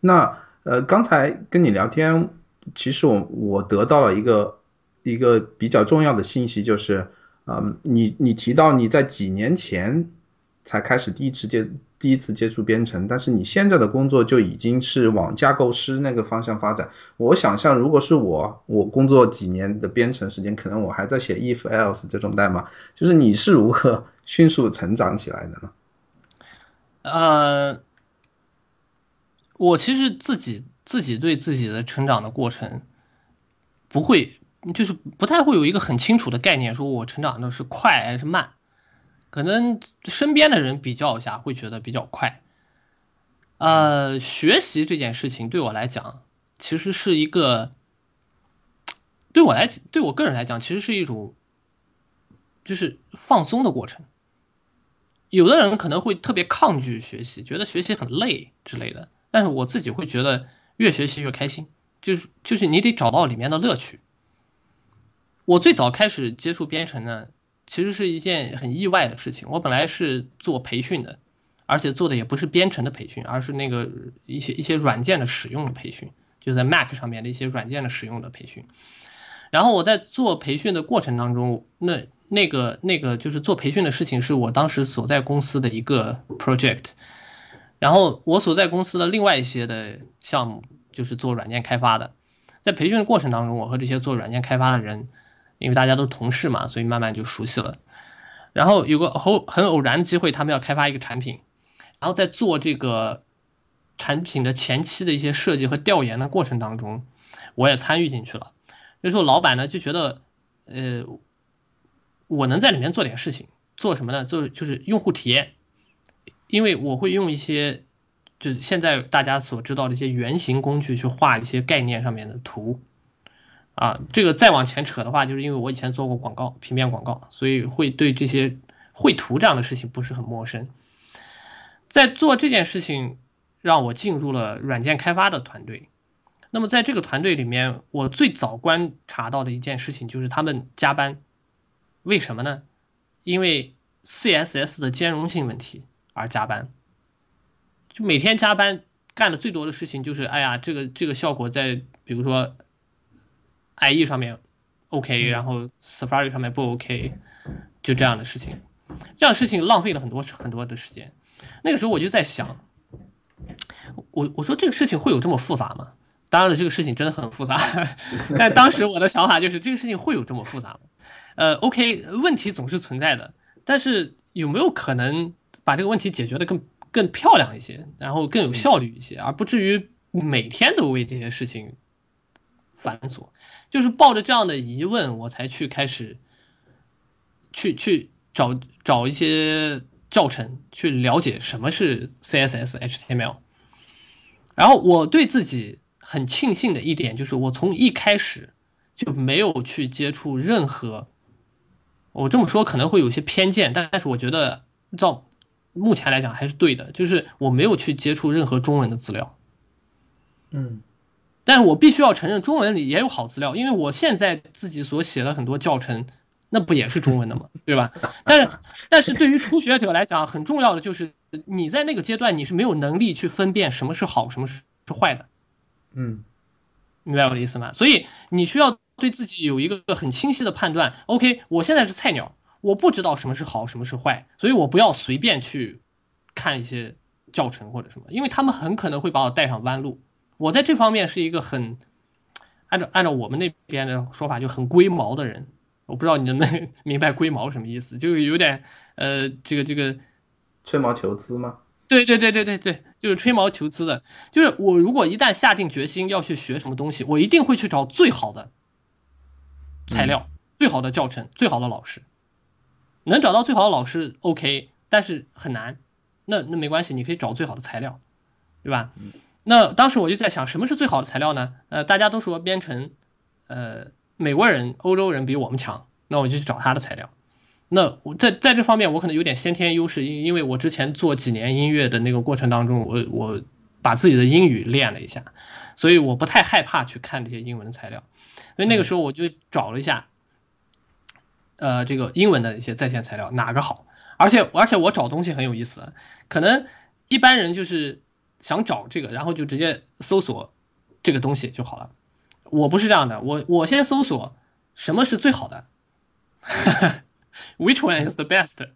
那呃，刚才跟你聊天，其实我我得到了一个一个比较重要的信息，就是啊，你你提到你在几年前才开始第一次接。第一次接触编程，但是你现在的工作就已经是往架构师那个方向发展。我想象，如果是我，我工作几年的编程时间，可能我还在写 if else 这种代码。就是你是如何 迅速成长起来的呢？呃，我其实自己自己对自己的成长的过程，不会，就是不太会有一个很清楚的概念，说我成长的是快还是慢。可能身边的人比较一下，会觉得比较快。呃，学习这件事情对我来讲，其实是一个，对我来对我个人来讲，其实是一种，就是放松的过程。有的人可能会特别抗拒学习，觉得学习很累之类的，但是我自己会觉得越学习越开心，就是就是你得找到里面的乐趣。我最早开始接触编程呢。其实是一件很意外的事情。我本来是做培训的，而且做的也不是编程的培训，而是那个一些一些软件的使用的培训，就在 Mac 上面的一些软件的使用的培训。然后我在做培训的过程当中，那那个那个就是做培训的事情是我当时所在公司的一个 project。然后我所在公司的另外一些的项目就是做软件开发的。在培训的过程当中，我和这些做软件开发的人。因为大家都是同事嘛，所以慢慢就熟悉了。然后有个偶很偶然的机会，他们要开发一个产品，然后在做这个产品的前期的一些设计和调研的过程当中，我也参与进去了。那时候老板呢就觉得，呃，我能在里面做点事情，做什么呢？做就是用户体验，因为我会用一些就是现在大家所知道的一些原型工具去画一些概念上面的图。啊，这个再往前扯的话，就是因为我以前做过广告，平面广告，所以会对这些绘图这样的事情不是很陌生。在做这件事情，让我进入了软件开发的团队。那么在这个团队里面，我最早观察到的一件事情就是他们加班，为什么呢？因为 CSS 的兼容性问题而加班，就每天加班干的最多的事情就是，哎呀，这个这个效果在，比如说。IE 上面 OK，然后 Safari 上面不 OK，就这样的事情，这样的事情浪费了很多很多的时间。那个时候我就在想，我我说这个事情会有这么复杂吗？当然了，这个事情真的很复杂。但当时我的想法就是，这个事情会有这么复杂吗？呃，OK，问题总是存在的，但是有没有可能把这个问题解决的更更漂亮一些，然后更有效率一些，而不至于每天都为这些事情繁琐。就是抱着这样的疑问，我才去开始去去找找一些教程，去了解什么是 CSS、HTML。然后我对自己很庆幸的一点就是，我从一开始就没有去接触任何。我这么说可能会有些偏见，但是我觉得照目前来讲还是对的，就是我没有去接触任何中文的资料。嗯。但是我必须要承认，中文里也有好资料，因为我现在自己所写的很多教程，那不也是中文的吗？对吧？但是，但是对于初学者来讲，很重要的就是你在那个阶段你是没有能力去分辨什么是好，什么是是坏的。嗯，明白我的意思吗？所以你需要对自己有一个很清晰的判断。OK，我现在是菜鸟，我不知道什么是好，什么是坏，所以我不要随便去看一些教程或者什么，因为他们很可能会把我带上弯路。我在这方面是一个很按照按照我们那边的说法就很龟毛的人，我不知道你能不能 明白龟毛什么意思，就有点呃这个这个吹毛求疵吗？对对对对对对，就是吹毛求疵的。就是我如果一旦下定决心要去学什么东西，我一定会去找最好的材料、最好的教程、最好的老师。能找到最好的老师 OK，但是很难。那那没关系，你可以找最好的材料，对吧？那当时我就在想，什么是最好的材料呢？呃，大家都说编程，呃，美国人、欧洲人比我们强，那我就去找他的材料。那我在在这方面我可能有点先天优势，因因为我之前做几年音乐的那个过程当中，我我把自己的英语练了一下，所以我不太害怕去看这些英文的材料。所以那个时候我就找了一下，呃，这个英文的一些在线材料哪个好，而且而且我找东西很有意思，可能一般人就是。想找这个，然后就直接搜索这个东西就好了。我不是这样的，我我先搜索什么是最好的，Which one is the best？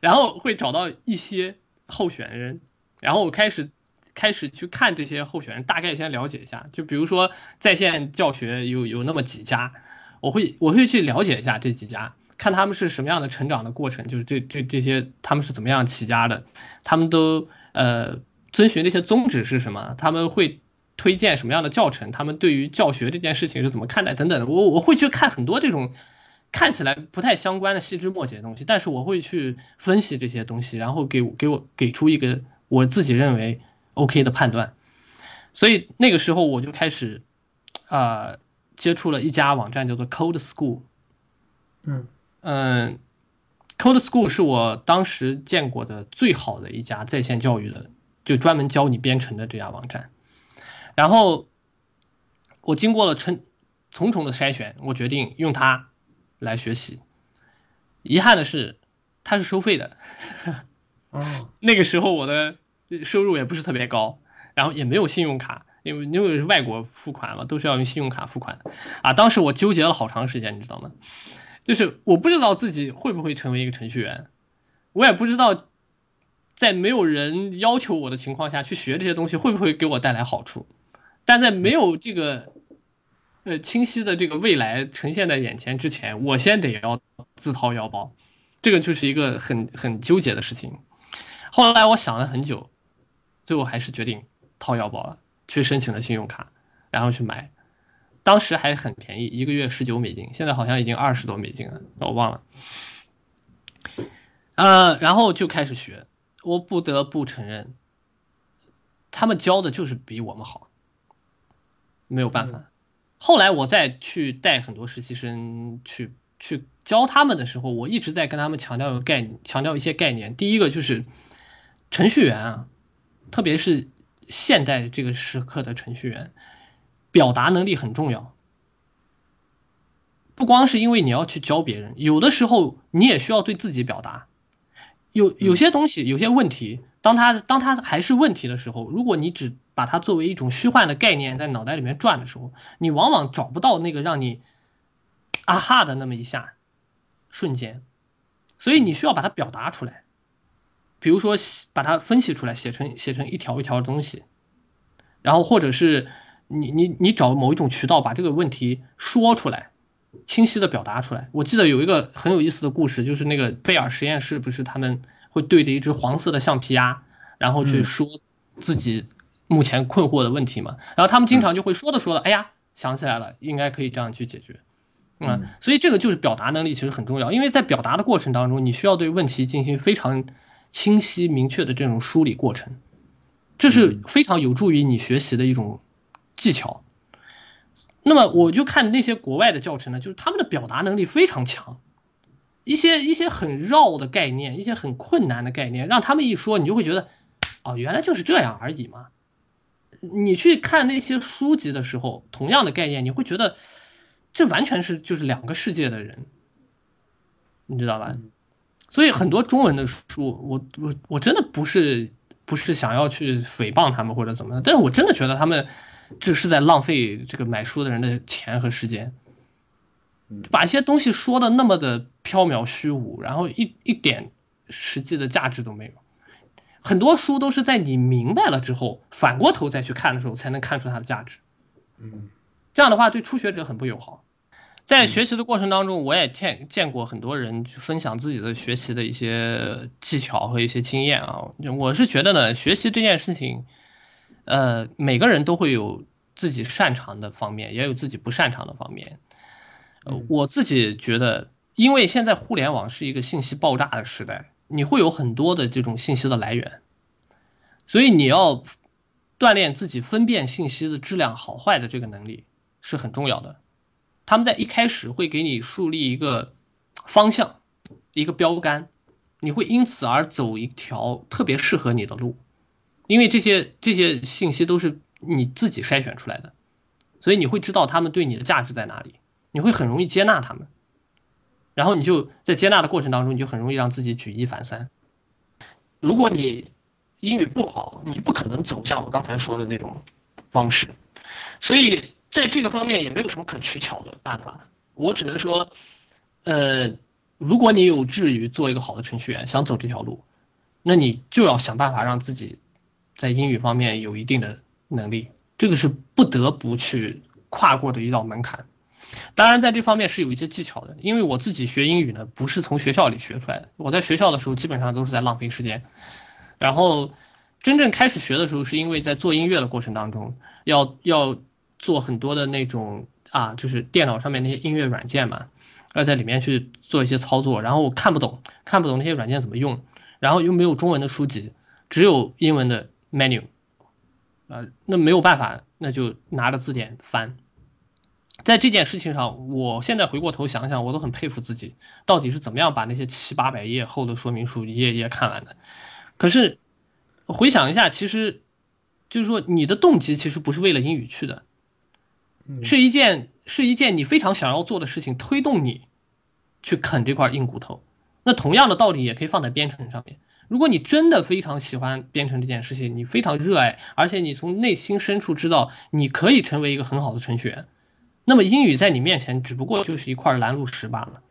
然后会找到一些候选人，然后我开始开始去看这些候选人，大概先了解一下。就比如说在线教学有有那么几家，我会我会去了解一下这几家，看他们是什么样的成长的过程，就是这这这些他们是怎么样起家的，他们都呃。遵循那些宗旨是什么？他们会推荐什么样的教程？他们对于教学这件事情是怎么看待？等等的，我我会去看很多这种看起来不太相关的细枝末节的东西，但是我会去分析这些东西，然后给我给我给出一个我自己认为 OK 的判断。所以那个时候我就开始啊接触了一家网站，叫做 Code School。嗯嗯，Code School 是我当时见过的最好的一家在线教育的。就专门教你编程的这家网站，然后我经过了重重重的筛选，我决定用它来学习。遗憾的是，它是收费的。哦，那个时候我的收入也不是特别高，然后也没有信用卡，因为因为是外国付款嘛，都是要用信用卡付款的。啊，当时我纠结了好长时间，你知道吗？就是我不知道自己会不会成为一个程序员，我也不知道。在没有人要求我的情况下去学这些东西，会不会给我带来好处？但在没有这个呃清晰的这个未来呈现在眼前之前，我先得要自掏腰包，这个就是一个很很纠结的事情。后来我想了很久，最后还是决定掏腰包了，去申请了信用卡，然后去买。当时还很便宜，一个月十九美金，现在好像已经二十多美金了，我忘了。呃，然后就开始学。我不得不承认，他们教的就是比我们好，没有办法。后来我再去带很多实习生去去教他们的时候，我一直在跟他们强调一个概念，强调一些概念。第一个就是程序员啊，特别是现代这个时刻的程序员，表达能力很重要。不光是因为你要去教别人，有的时候你也需要对自己表达。有有些东西，有些问题，当它当它还是问题的时候，如果你只把它作为一种虚幻的概念在脑袋里面转的时候，你往往找不到那个让你啊哈的那么一下瞬间，所以你需要把它表达出来，比如说把它分析出来，写成写成一条一条的东西，然后或者是你你你找某一种渠道把这个问题说出来。清晰的表达出来。我记得有一个很有意思的故事，就是那个贝尔实验室，不是他们会对着一只黄色的橡皮鸭，然后去说自己目前困惑的问题嘛。然后他们经常就会说着说着，哎呀，想起来了，应该可以这样去解决。嗯，所以这个就是表达能力其实很重要，因为在表达的过程当中，你需要对问题进行非常清晰明确的这种梳理过程，这是非常有助于你学习的一种技巧。那么我就看那些国外的教程呢，就是他们的表达能力非常强，一些一些很绕的概念，一些很困难的概念，让他们一说，你就会觉得，哦，原来就是这样而已嘛。你去看那些书籍的时候，同样的概念，你会觉得。这完全是就是两个世界的人，你知道吧？所以很多中文的书，我我我真的不是不是想要去诽谤他们或者怎么样，但是我真的觉得他们这是在浪费这个买书的人的钱和时间，把一些东西说的那么的缥缈虚无，然后一一点实际的价值都没有。很多书都是在你明白了之后，反过头再去看的时候，才能看出它的价值。嗯。这样的话对初学者很不友好，在学习的过程当中，我也见见过很多人分享自己的学习的一些技巧和一些经验啊。我是觉得呢，学习这件事情，呃，每个人都会有自己擅长的方面，也有自己不擅长的方面。呃，我自己觉得，因为现在互联网是一个信息爆炸的时代，你会有很多的这种信息的来源，所以你要锻炼自己分辨信息的质量好坏的这个能力。是很重要的，他们在一开始会给你树立一个方向，一个标杆，你会因此而走一条特别适合你的路，因为这些这些信息都是你自己筛选出来的，所以你会知道他们对你的价值在哪里，你会很容易接纳他们，然后你就在接纳的过程当中，你就很容易让自己举一反三。如果你英语不好，你不可能走向我刚才说的那种方式，所以。在这个方面也没有什么可取巧的办法，我只能说，呃，如果你有志于做一个好的程序员，想走这条路，那你就要想办法让自己在英语方面有一定的能力，这个是不得不去跨过的一道门槛。当然，在这方面是有一些技巧的，因为我自己学英语呢，不是从学校里学出来的，我在学校的时候基本上都是在浪费时间，然后真正开始学的时候，是因为在做音乐的过程当中，要要。做很多的那种啊，就是电脑上面那些音乐软件嘛，要在里面去做一些操作，然后我看不懂，看不懂那些软件怎么用，然后又没有中文的书籍，只有英文的 menu，啊，那没有办法，那就拿着字典翻。在这件事情上，我现在回过头想想，我都很佩服自己，到底是怎么样把那些七八百页厚的说明书一页一页看完的。可是回想一下，其实就是说你的动机其实不是为了英语去的。是一件是一件你非常想要做的事情，推动你去啃这块硬骨头。那同样的道理也可以放在编程上面。如果你真的非常喜欢编程这件事情，你非常热爱，而且你从内心深处知道你可以成为一个很好的程序员，那么英语在你面前只不过就是一块拦路石罢了。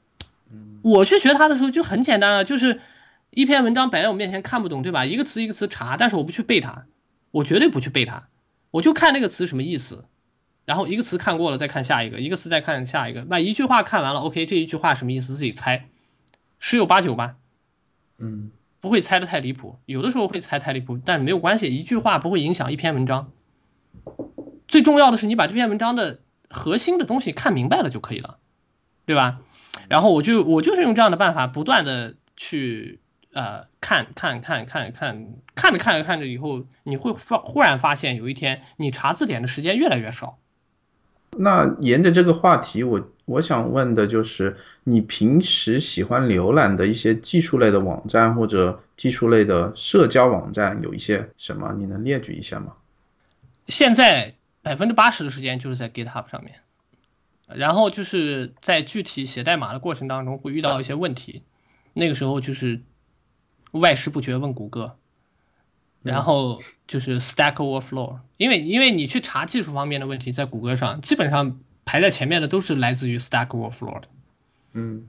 我去学它的时候就很简单啊，就是一篇文章摆在我面前看不懂，对吧？一个词一个词查，但是我不去背它，我绝对不去背它，我就看那个词什么意思。然后一个词看过了，再看下一个，一个词再看下一个，那一句话看完了，OK，这一句话什么意思？自己猜，十有八九吧，嗯，不会猜的太离谱，有的时候会猜太离谱，但没有关系，一句话不会影响一篇文章。最重要的是你把这篇文章的核心的东西看明白了就可以了，对吧？然后我就我就是用这样的办法，不断的去呃看看看看看看着看着看着以后，你会发忽然发现有一天你查字典的时间越来越少。那沿着这个话题，我我想问的就是，你平时喜欢浏览的一些技术类的网站或者技术类的社交网站有一些什么？你能列举一下吗？现在百分之八十的时间就是在 GitHub 上面，然后就是在具体写代码的过程当中会遇到一些问题，那个时候就是外事不决问谷歌。然后就是 Stack Overflow，因为因为你去查技术方面的问题，在谷歌上基本上排在前面的都是来自于 Stack Overflow 的，嗯，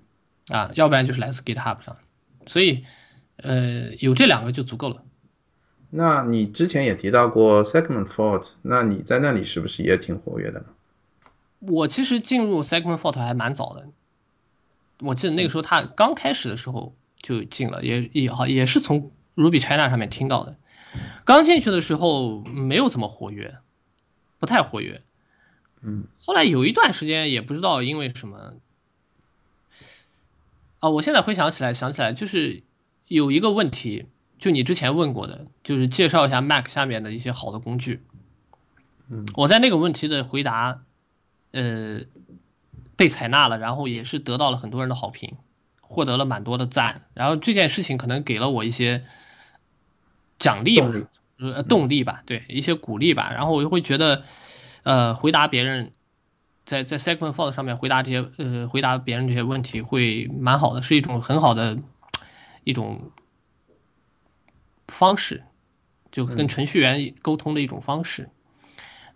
啊，要不然就是来自 GitHub 上，所以呃有这两个就足够了。那你之前也提到过 Segment Fault，那你在那里是不是也挺活跃的呢？我其实进入 Segment Fault 还蛮早的，我记得那个时候他刚开始的时候就进了，也也好也是从 Ruby China 上面听到的。刚进去的时候没有怎么活跃，不太活跃。嗯，后来有一段时间也不知道因为什么，啊，我现在回想起来，想起来就是有一个问题，就你之前问过的，就是介绍一下 Mac 下面的一些好的工具。嗯，我在那个问题的回答，呃，被采纳了，然后也是得到了很多人的好评，获得了蛮多的赞。然后这件事情可能给了我一些奖励吧，呃，动力吧，对，一些鼓励吧。然后我就会觉得，呃，回答别人在在 Segment Fault 上面回答这些呃回答别人这些问题会蛮好的，是一种很好的一种方式，就跟嗯。程序员沟通的一种方式。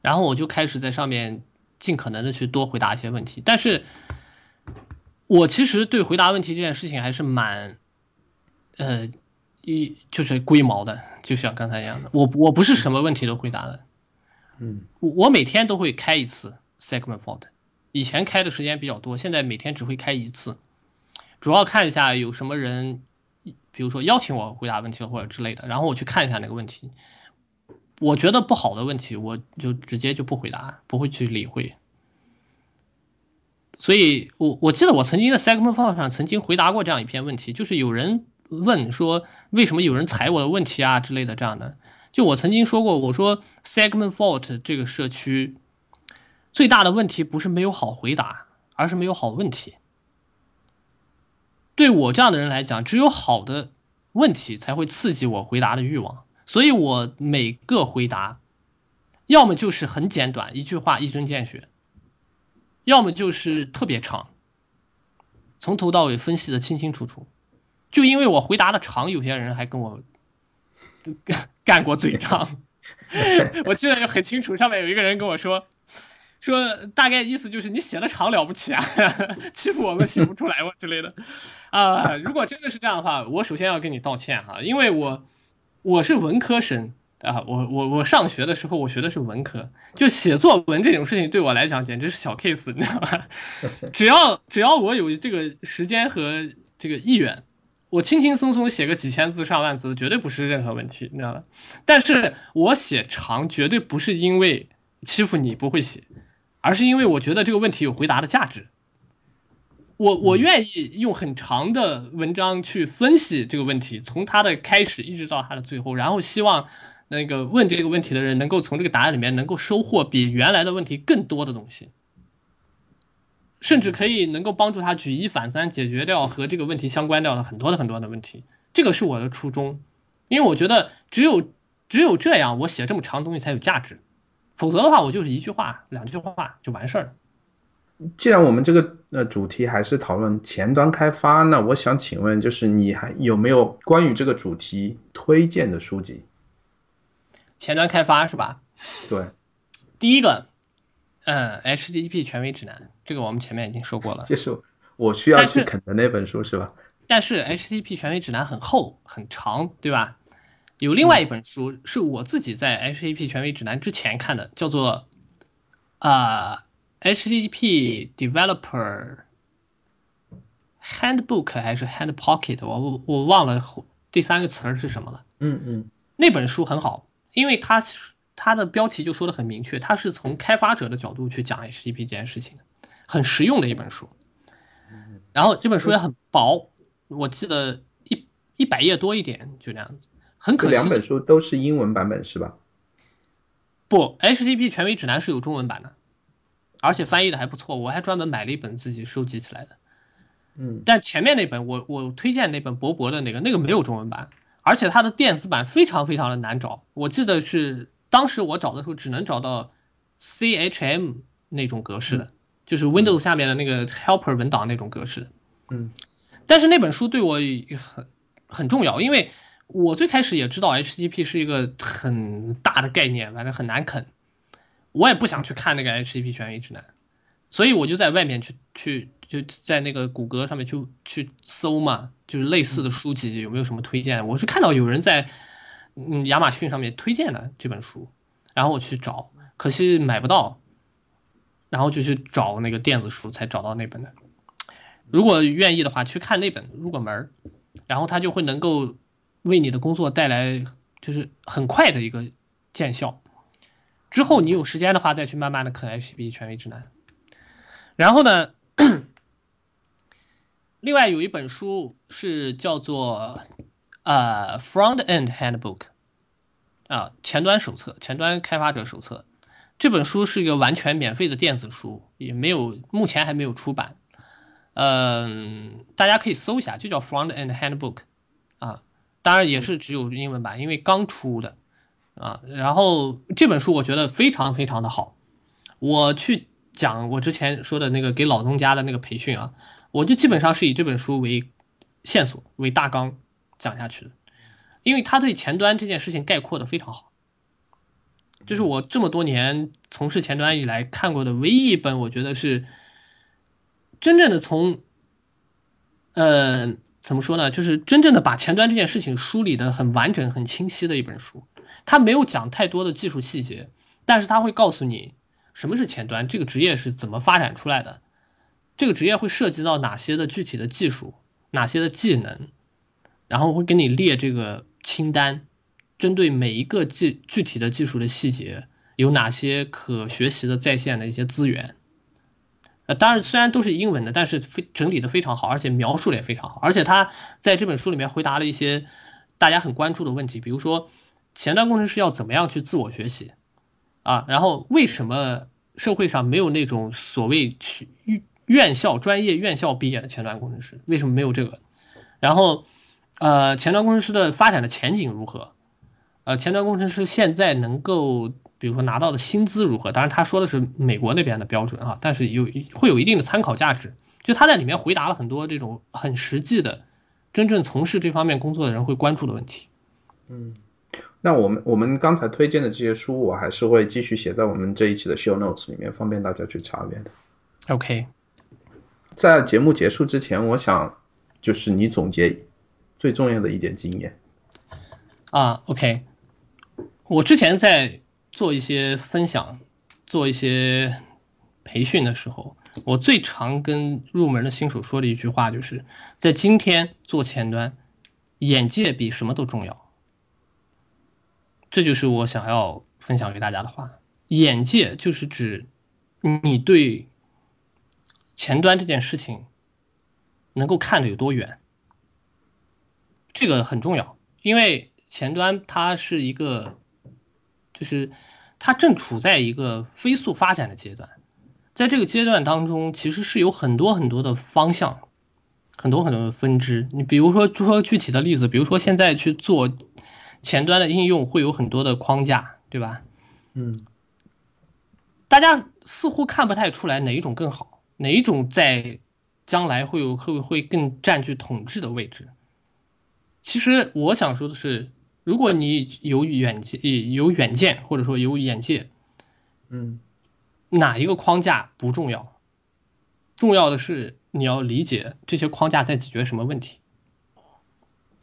然后我就开始在上面尽可能的去多回答一些问题，但是我其实对回答问题这件事情还是蛮，呃，一就是龟毛的，就像刚才一样的，我我不是什么问题都回答的，嗯。我我每天都会开一次 segment fault，以前开的时间比较多，现在每天只会开一次，主要看一下有什么人，比如说邀请我回答问题了或者之类的，然后我去看一下那个问题，我觉得不好的问题，我就直接就不回答，不会去理会。所以我我记得我曾经在 segment fault 上曾经回答过这样一篇问题，就是有人问说为什么有人踩我的问题啊之类的这样的。就我曾经说过，我说 Segment Fault 这个社区最大的问题不是没有好回答，而是没有好问题。对我这样的人来讲，只有好的问题才会刺激我回答的欲望，所以我每个回答，要么就是很简短，一句话一针见血，要么就是特别长，从头到尾分析的清清楚楚。就因为我回答的长，有些人还跟我干 干过嘴仗。我记得很清楚，上面有一个人跟我说，说大概意思就是你写的长了不起啊，欺负我们写不出来我之类的。啊、如果真的是这样的话，我首先要跟你道歉哈，因为我我是文科生啊，我我我上学的时候我学的是文科，就写作文这种事情对我来讲简直是小 case，你知道吧？只要只要我有这个时间和这个意愿，我轻轻松松写个几千字上万字，绝对不是任何问题，你知道吧？但是我写长绝对不是因为欺负你不会写，而是因为我觉得这个问题有回答的价值。我我愿意用很长的文章去分析这个问题，从它的开始一直到它的最后，然后希望那个问这个问题的人能够从这个答案里面能够收获比原来的问题更多的东西，甚至可以能够帮助他举一反三，解决掉和这个问题相关掉的很多的很多的问题。这个是我的初衷，因为我觉得只有只有这样，我写这么长的东西才有价值，否则的话，我就是一句话、两句话就完事儿了。既然我们这个呃主题还是讨论前端开发，那我想请问，就是你还有没有关于这个主题推荐的书籍？前端开发是吧？对，第一个，嗯，HTTP 权威指南，这个我们前面已经说过了。就是我需要去啃的那本书是吧？但是 HTTP 权威指南很厚很长，对吧？有另外一本书是我自己在 HTTP 权威指南之前看的，叫做啊、HTTP Developer Handbook 还是 Hand Pocket，我我我忘了后第三个词儿是什么了。嗯嗯那本书很好，因为它是它的标题就说的很明确，它是从开发者的角度去讲 HTTP 这件事情的，很实用的一本书。然后这本书也很薄，我记得一一百页多一点，就这样子。很可惜，两本书都是英文版本是吧？不，HTTP 权威指南是有中文版的，而且翻译的还不错，我还专门买了一本自己收集起来的。嗯但前面那本我我推荐那本博博的那个，那个没有中文版，而且它的电子版非常非常的难找。我记得是当时我找的时候只能找到 CHM 那种格式的，就是 Windows 下面的那个 Helper 文档那种格式的。嗯但是那本书对我很很重要，因为我最开始也知道 HTTP 是一个很大的概念，反正很难啃，我也不想去看那个 HTTP 权威指南，所以我就在外面去去就在那个谷歌上面去去搜嘛，就是类似的书籍有没有什么推荐？我是看到有人在嗯亚马逊上面推荐了这本书，然后我去找，可惜买不到，然后就去找那个电子书才找到那本的。如果愿意的话，去看那本入个门儿，然后他就会能够为你的工作带来就是很快的一个见效。之后你有时间的话，再去慢慢的啃 HTTP 权威指南。然后呢，另外有一本书是叫做呃 Front End Handbook 啊前端手册，前端开发者手册。这本书是一个完全免费的电子书，也没有目前还没有出版。嗯，大家可以搜一下，就叫 Front End Handbook 啊，当然也是只有英文版，因为刚出的啊。然后这本书我觉得非常非常的好，我去讲我之前说的那个给老东家的那个培训啊，我就基本上是以这本书为线索为大纲讲下去的，因为他对前端这件事情概括的非常好。这是我这么多年从事前端以来看过的唯一一本，我觉得是真正的从，呃，怎么说呢？就是真正的把前端这件事情梳理的很完整、很清晰的一本书。它没有讲太多的技术细节，但是它会告诉你什么是前端，这个职业是怎么发展出来的，这个职业会涉及到哪些的具体的技术、哪些的技能，然后会给你列这个清单。针对每一个技具体的技术的细节，有哪些可学习的在线的一些资源？呃，当然虽然都是英文的，但是非整理的非常好，而且描述的也非常好。而且他在这本书里面回答了一些大家很关注的问题，比如说前端工程师要怎么样去自我学习啊？然后为什么社会上没有那种所谓去院校专业院校毕业的前端工程师？为什么没有这个？然后呃，前端工程师的发展的前景如何？呃，前端工程师现在能够，比如说拿到的薪资如何？当然，他说的是美国那边的标准啊，但是有会有一定的参考价值。就他在里面回答了很多这种很实际的，真正从事这方面工作的人会关注的问题。嗯，那我们我们刚才推荐的这些书，我还是会继续写在我们这一期的 show notes 里面，方便大家去查阅的。OK，在节目结束之前，我想就是你总结最重要的一点经验。啊，OK。我之前在做一些分享、做一些培训的时候，我最常跟入门的新手说的一句话，就是在今天做前端，眼界比什么都重要。这就是我想要分享给大家的话。眼界就是指你对前端这件事情能够看得有多远，这个很重要，因为前端它是一个。就是它正处在一个飞速发展的阶段，在这个阶段当中，其实是有很多很多的方向，很多很多的分支。你比如说，就说具体的例子，比如说现在去做前端的应用，会有很多的框架，对吧？嗯，大家似乎看不太出来哪一种更好，哪一种在将来会有会会更占据统治的位置。其实我想说的是。如果你有远见、有远见，或者说有眼界，嗯，哪一个框架不重要，重要的是你要理解这些框架在解决什么问题，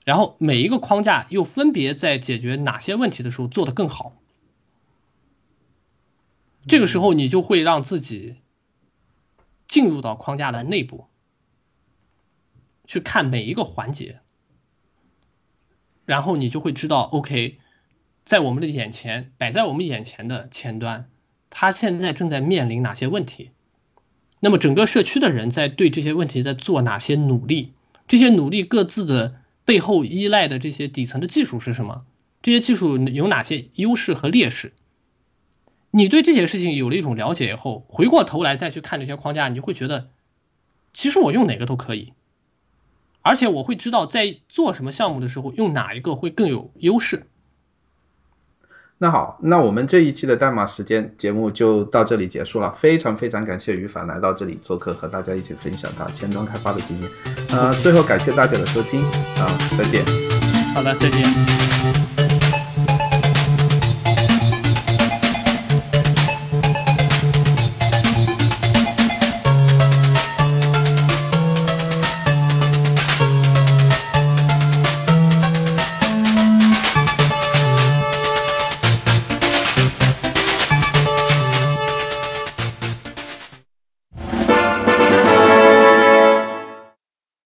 然后每一个框架又分别在解决哪些问题的时候做得更好，这个时候你就会让自己进入到框架的内部，去看每一个环节。然后你就会知道，OK，在我们的眼前摆在我们眼前的前端，它现在正在面临哪些问题？那么整个社区的人在对这些问题在做哪些努力？这些努力各自的背后依赖的这些底层的技术是什么？这些技术有哪些优势和劣势？你对这些事情有了一种了解以后，回过头来再去看这些框架，你就会觉得，其实我用哪个都可以。而且我会知道在做什么项目的时候用哪一个会更有优势。那好，那我们这一期的代码时间节目就到这里结束了。非常非常感谢于凡来到这里做客，和大家一起分享他前端开发的经验。呃，最后感谢大家的收听啊，再见。好的，再见。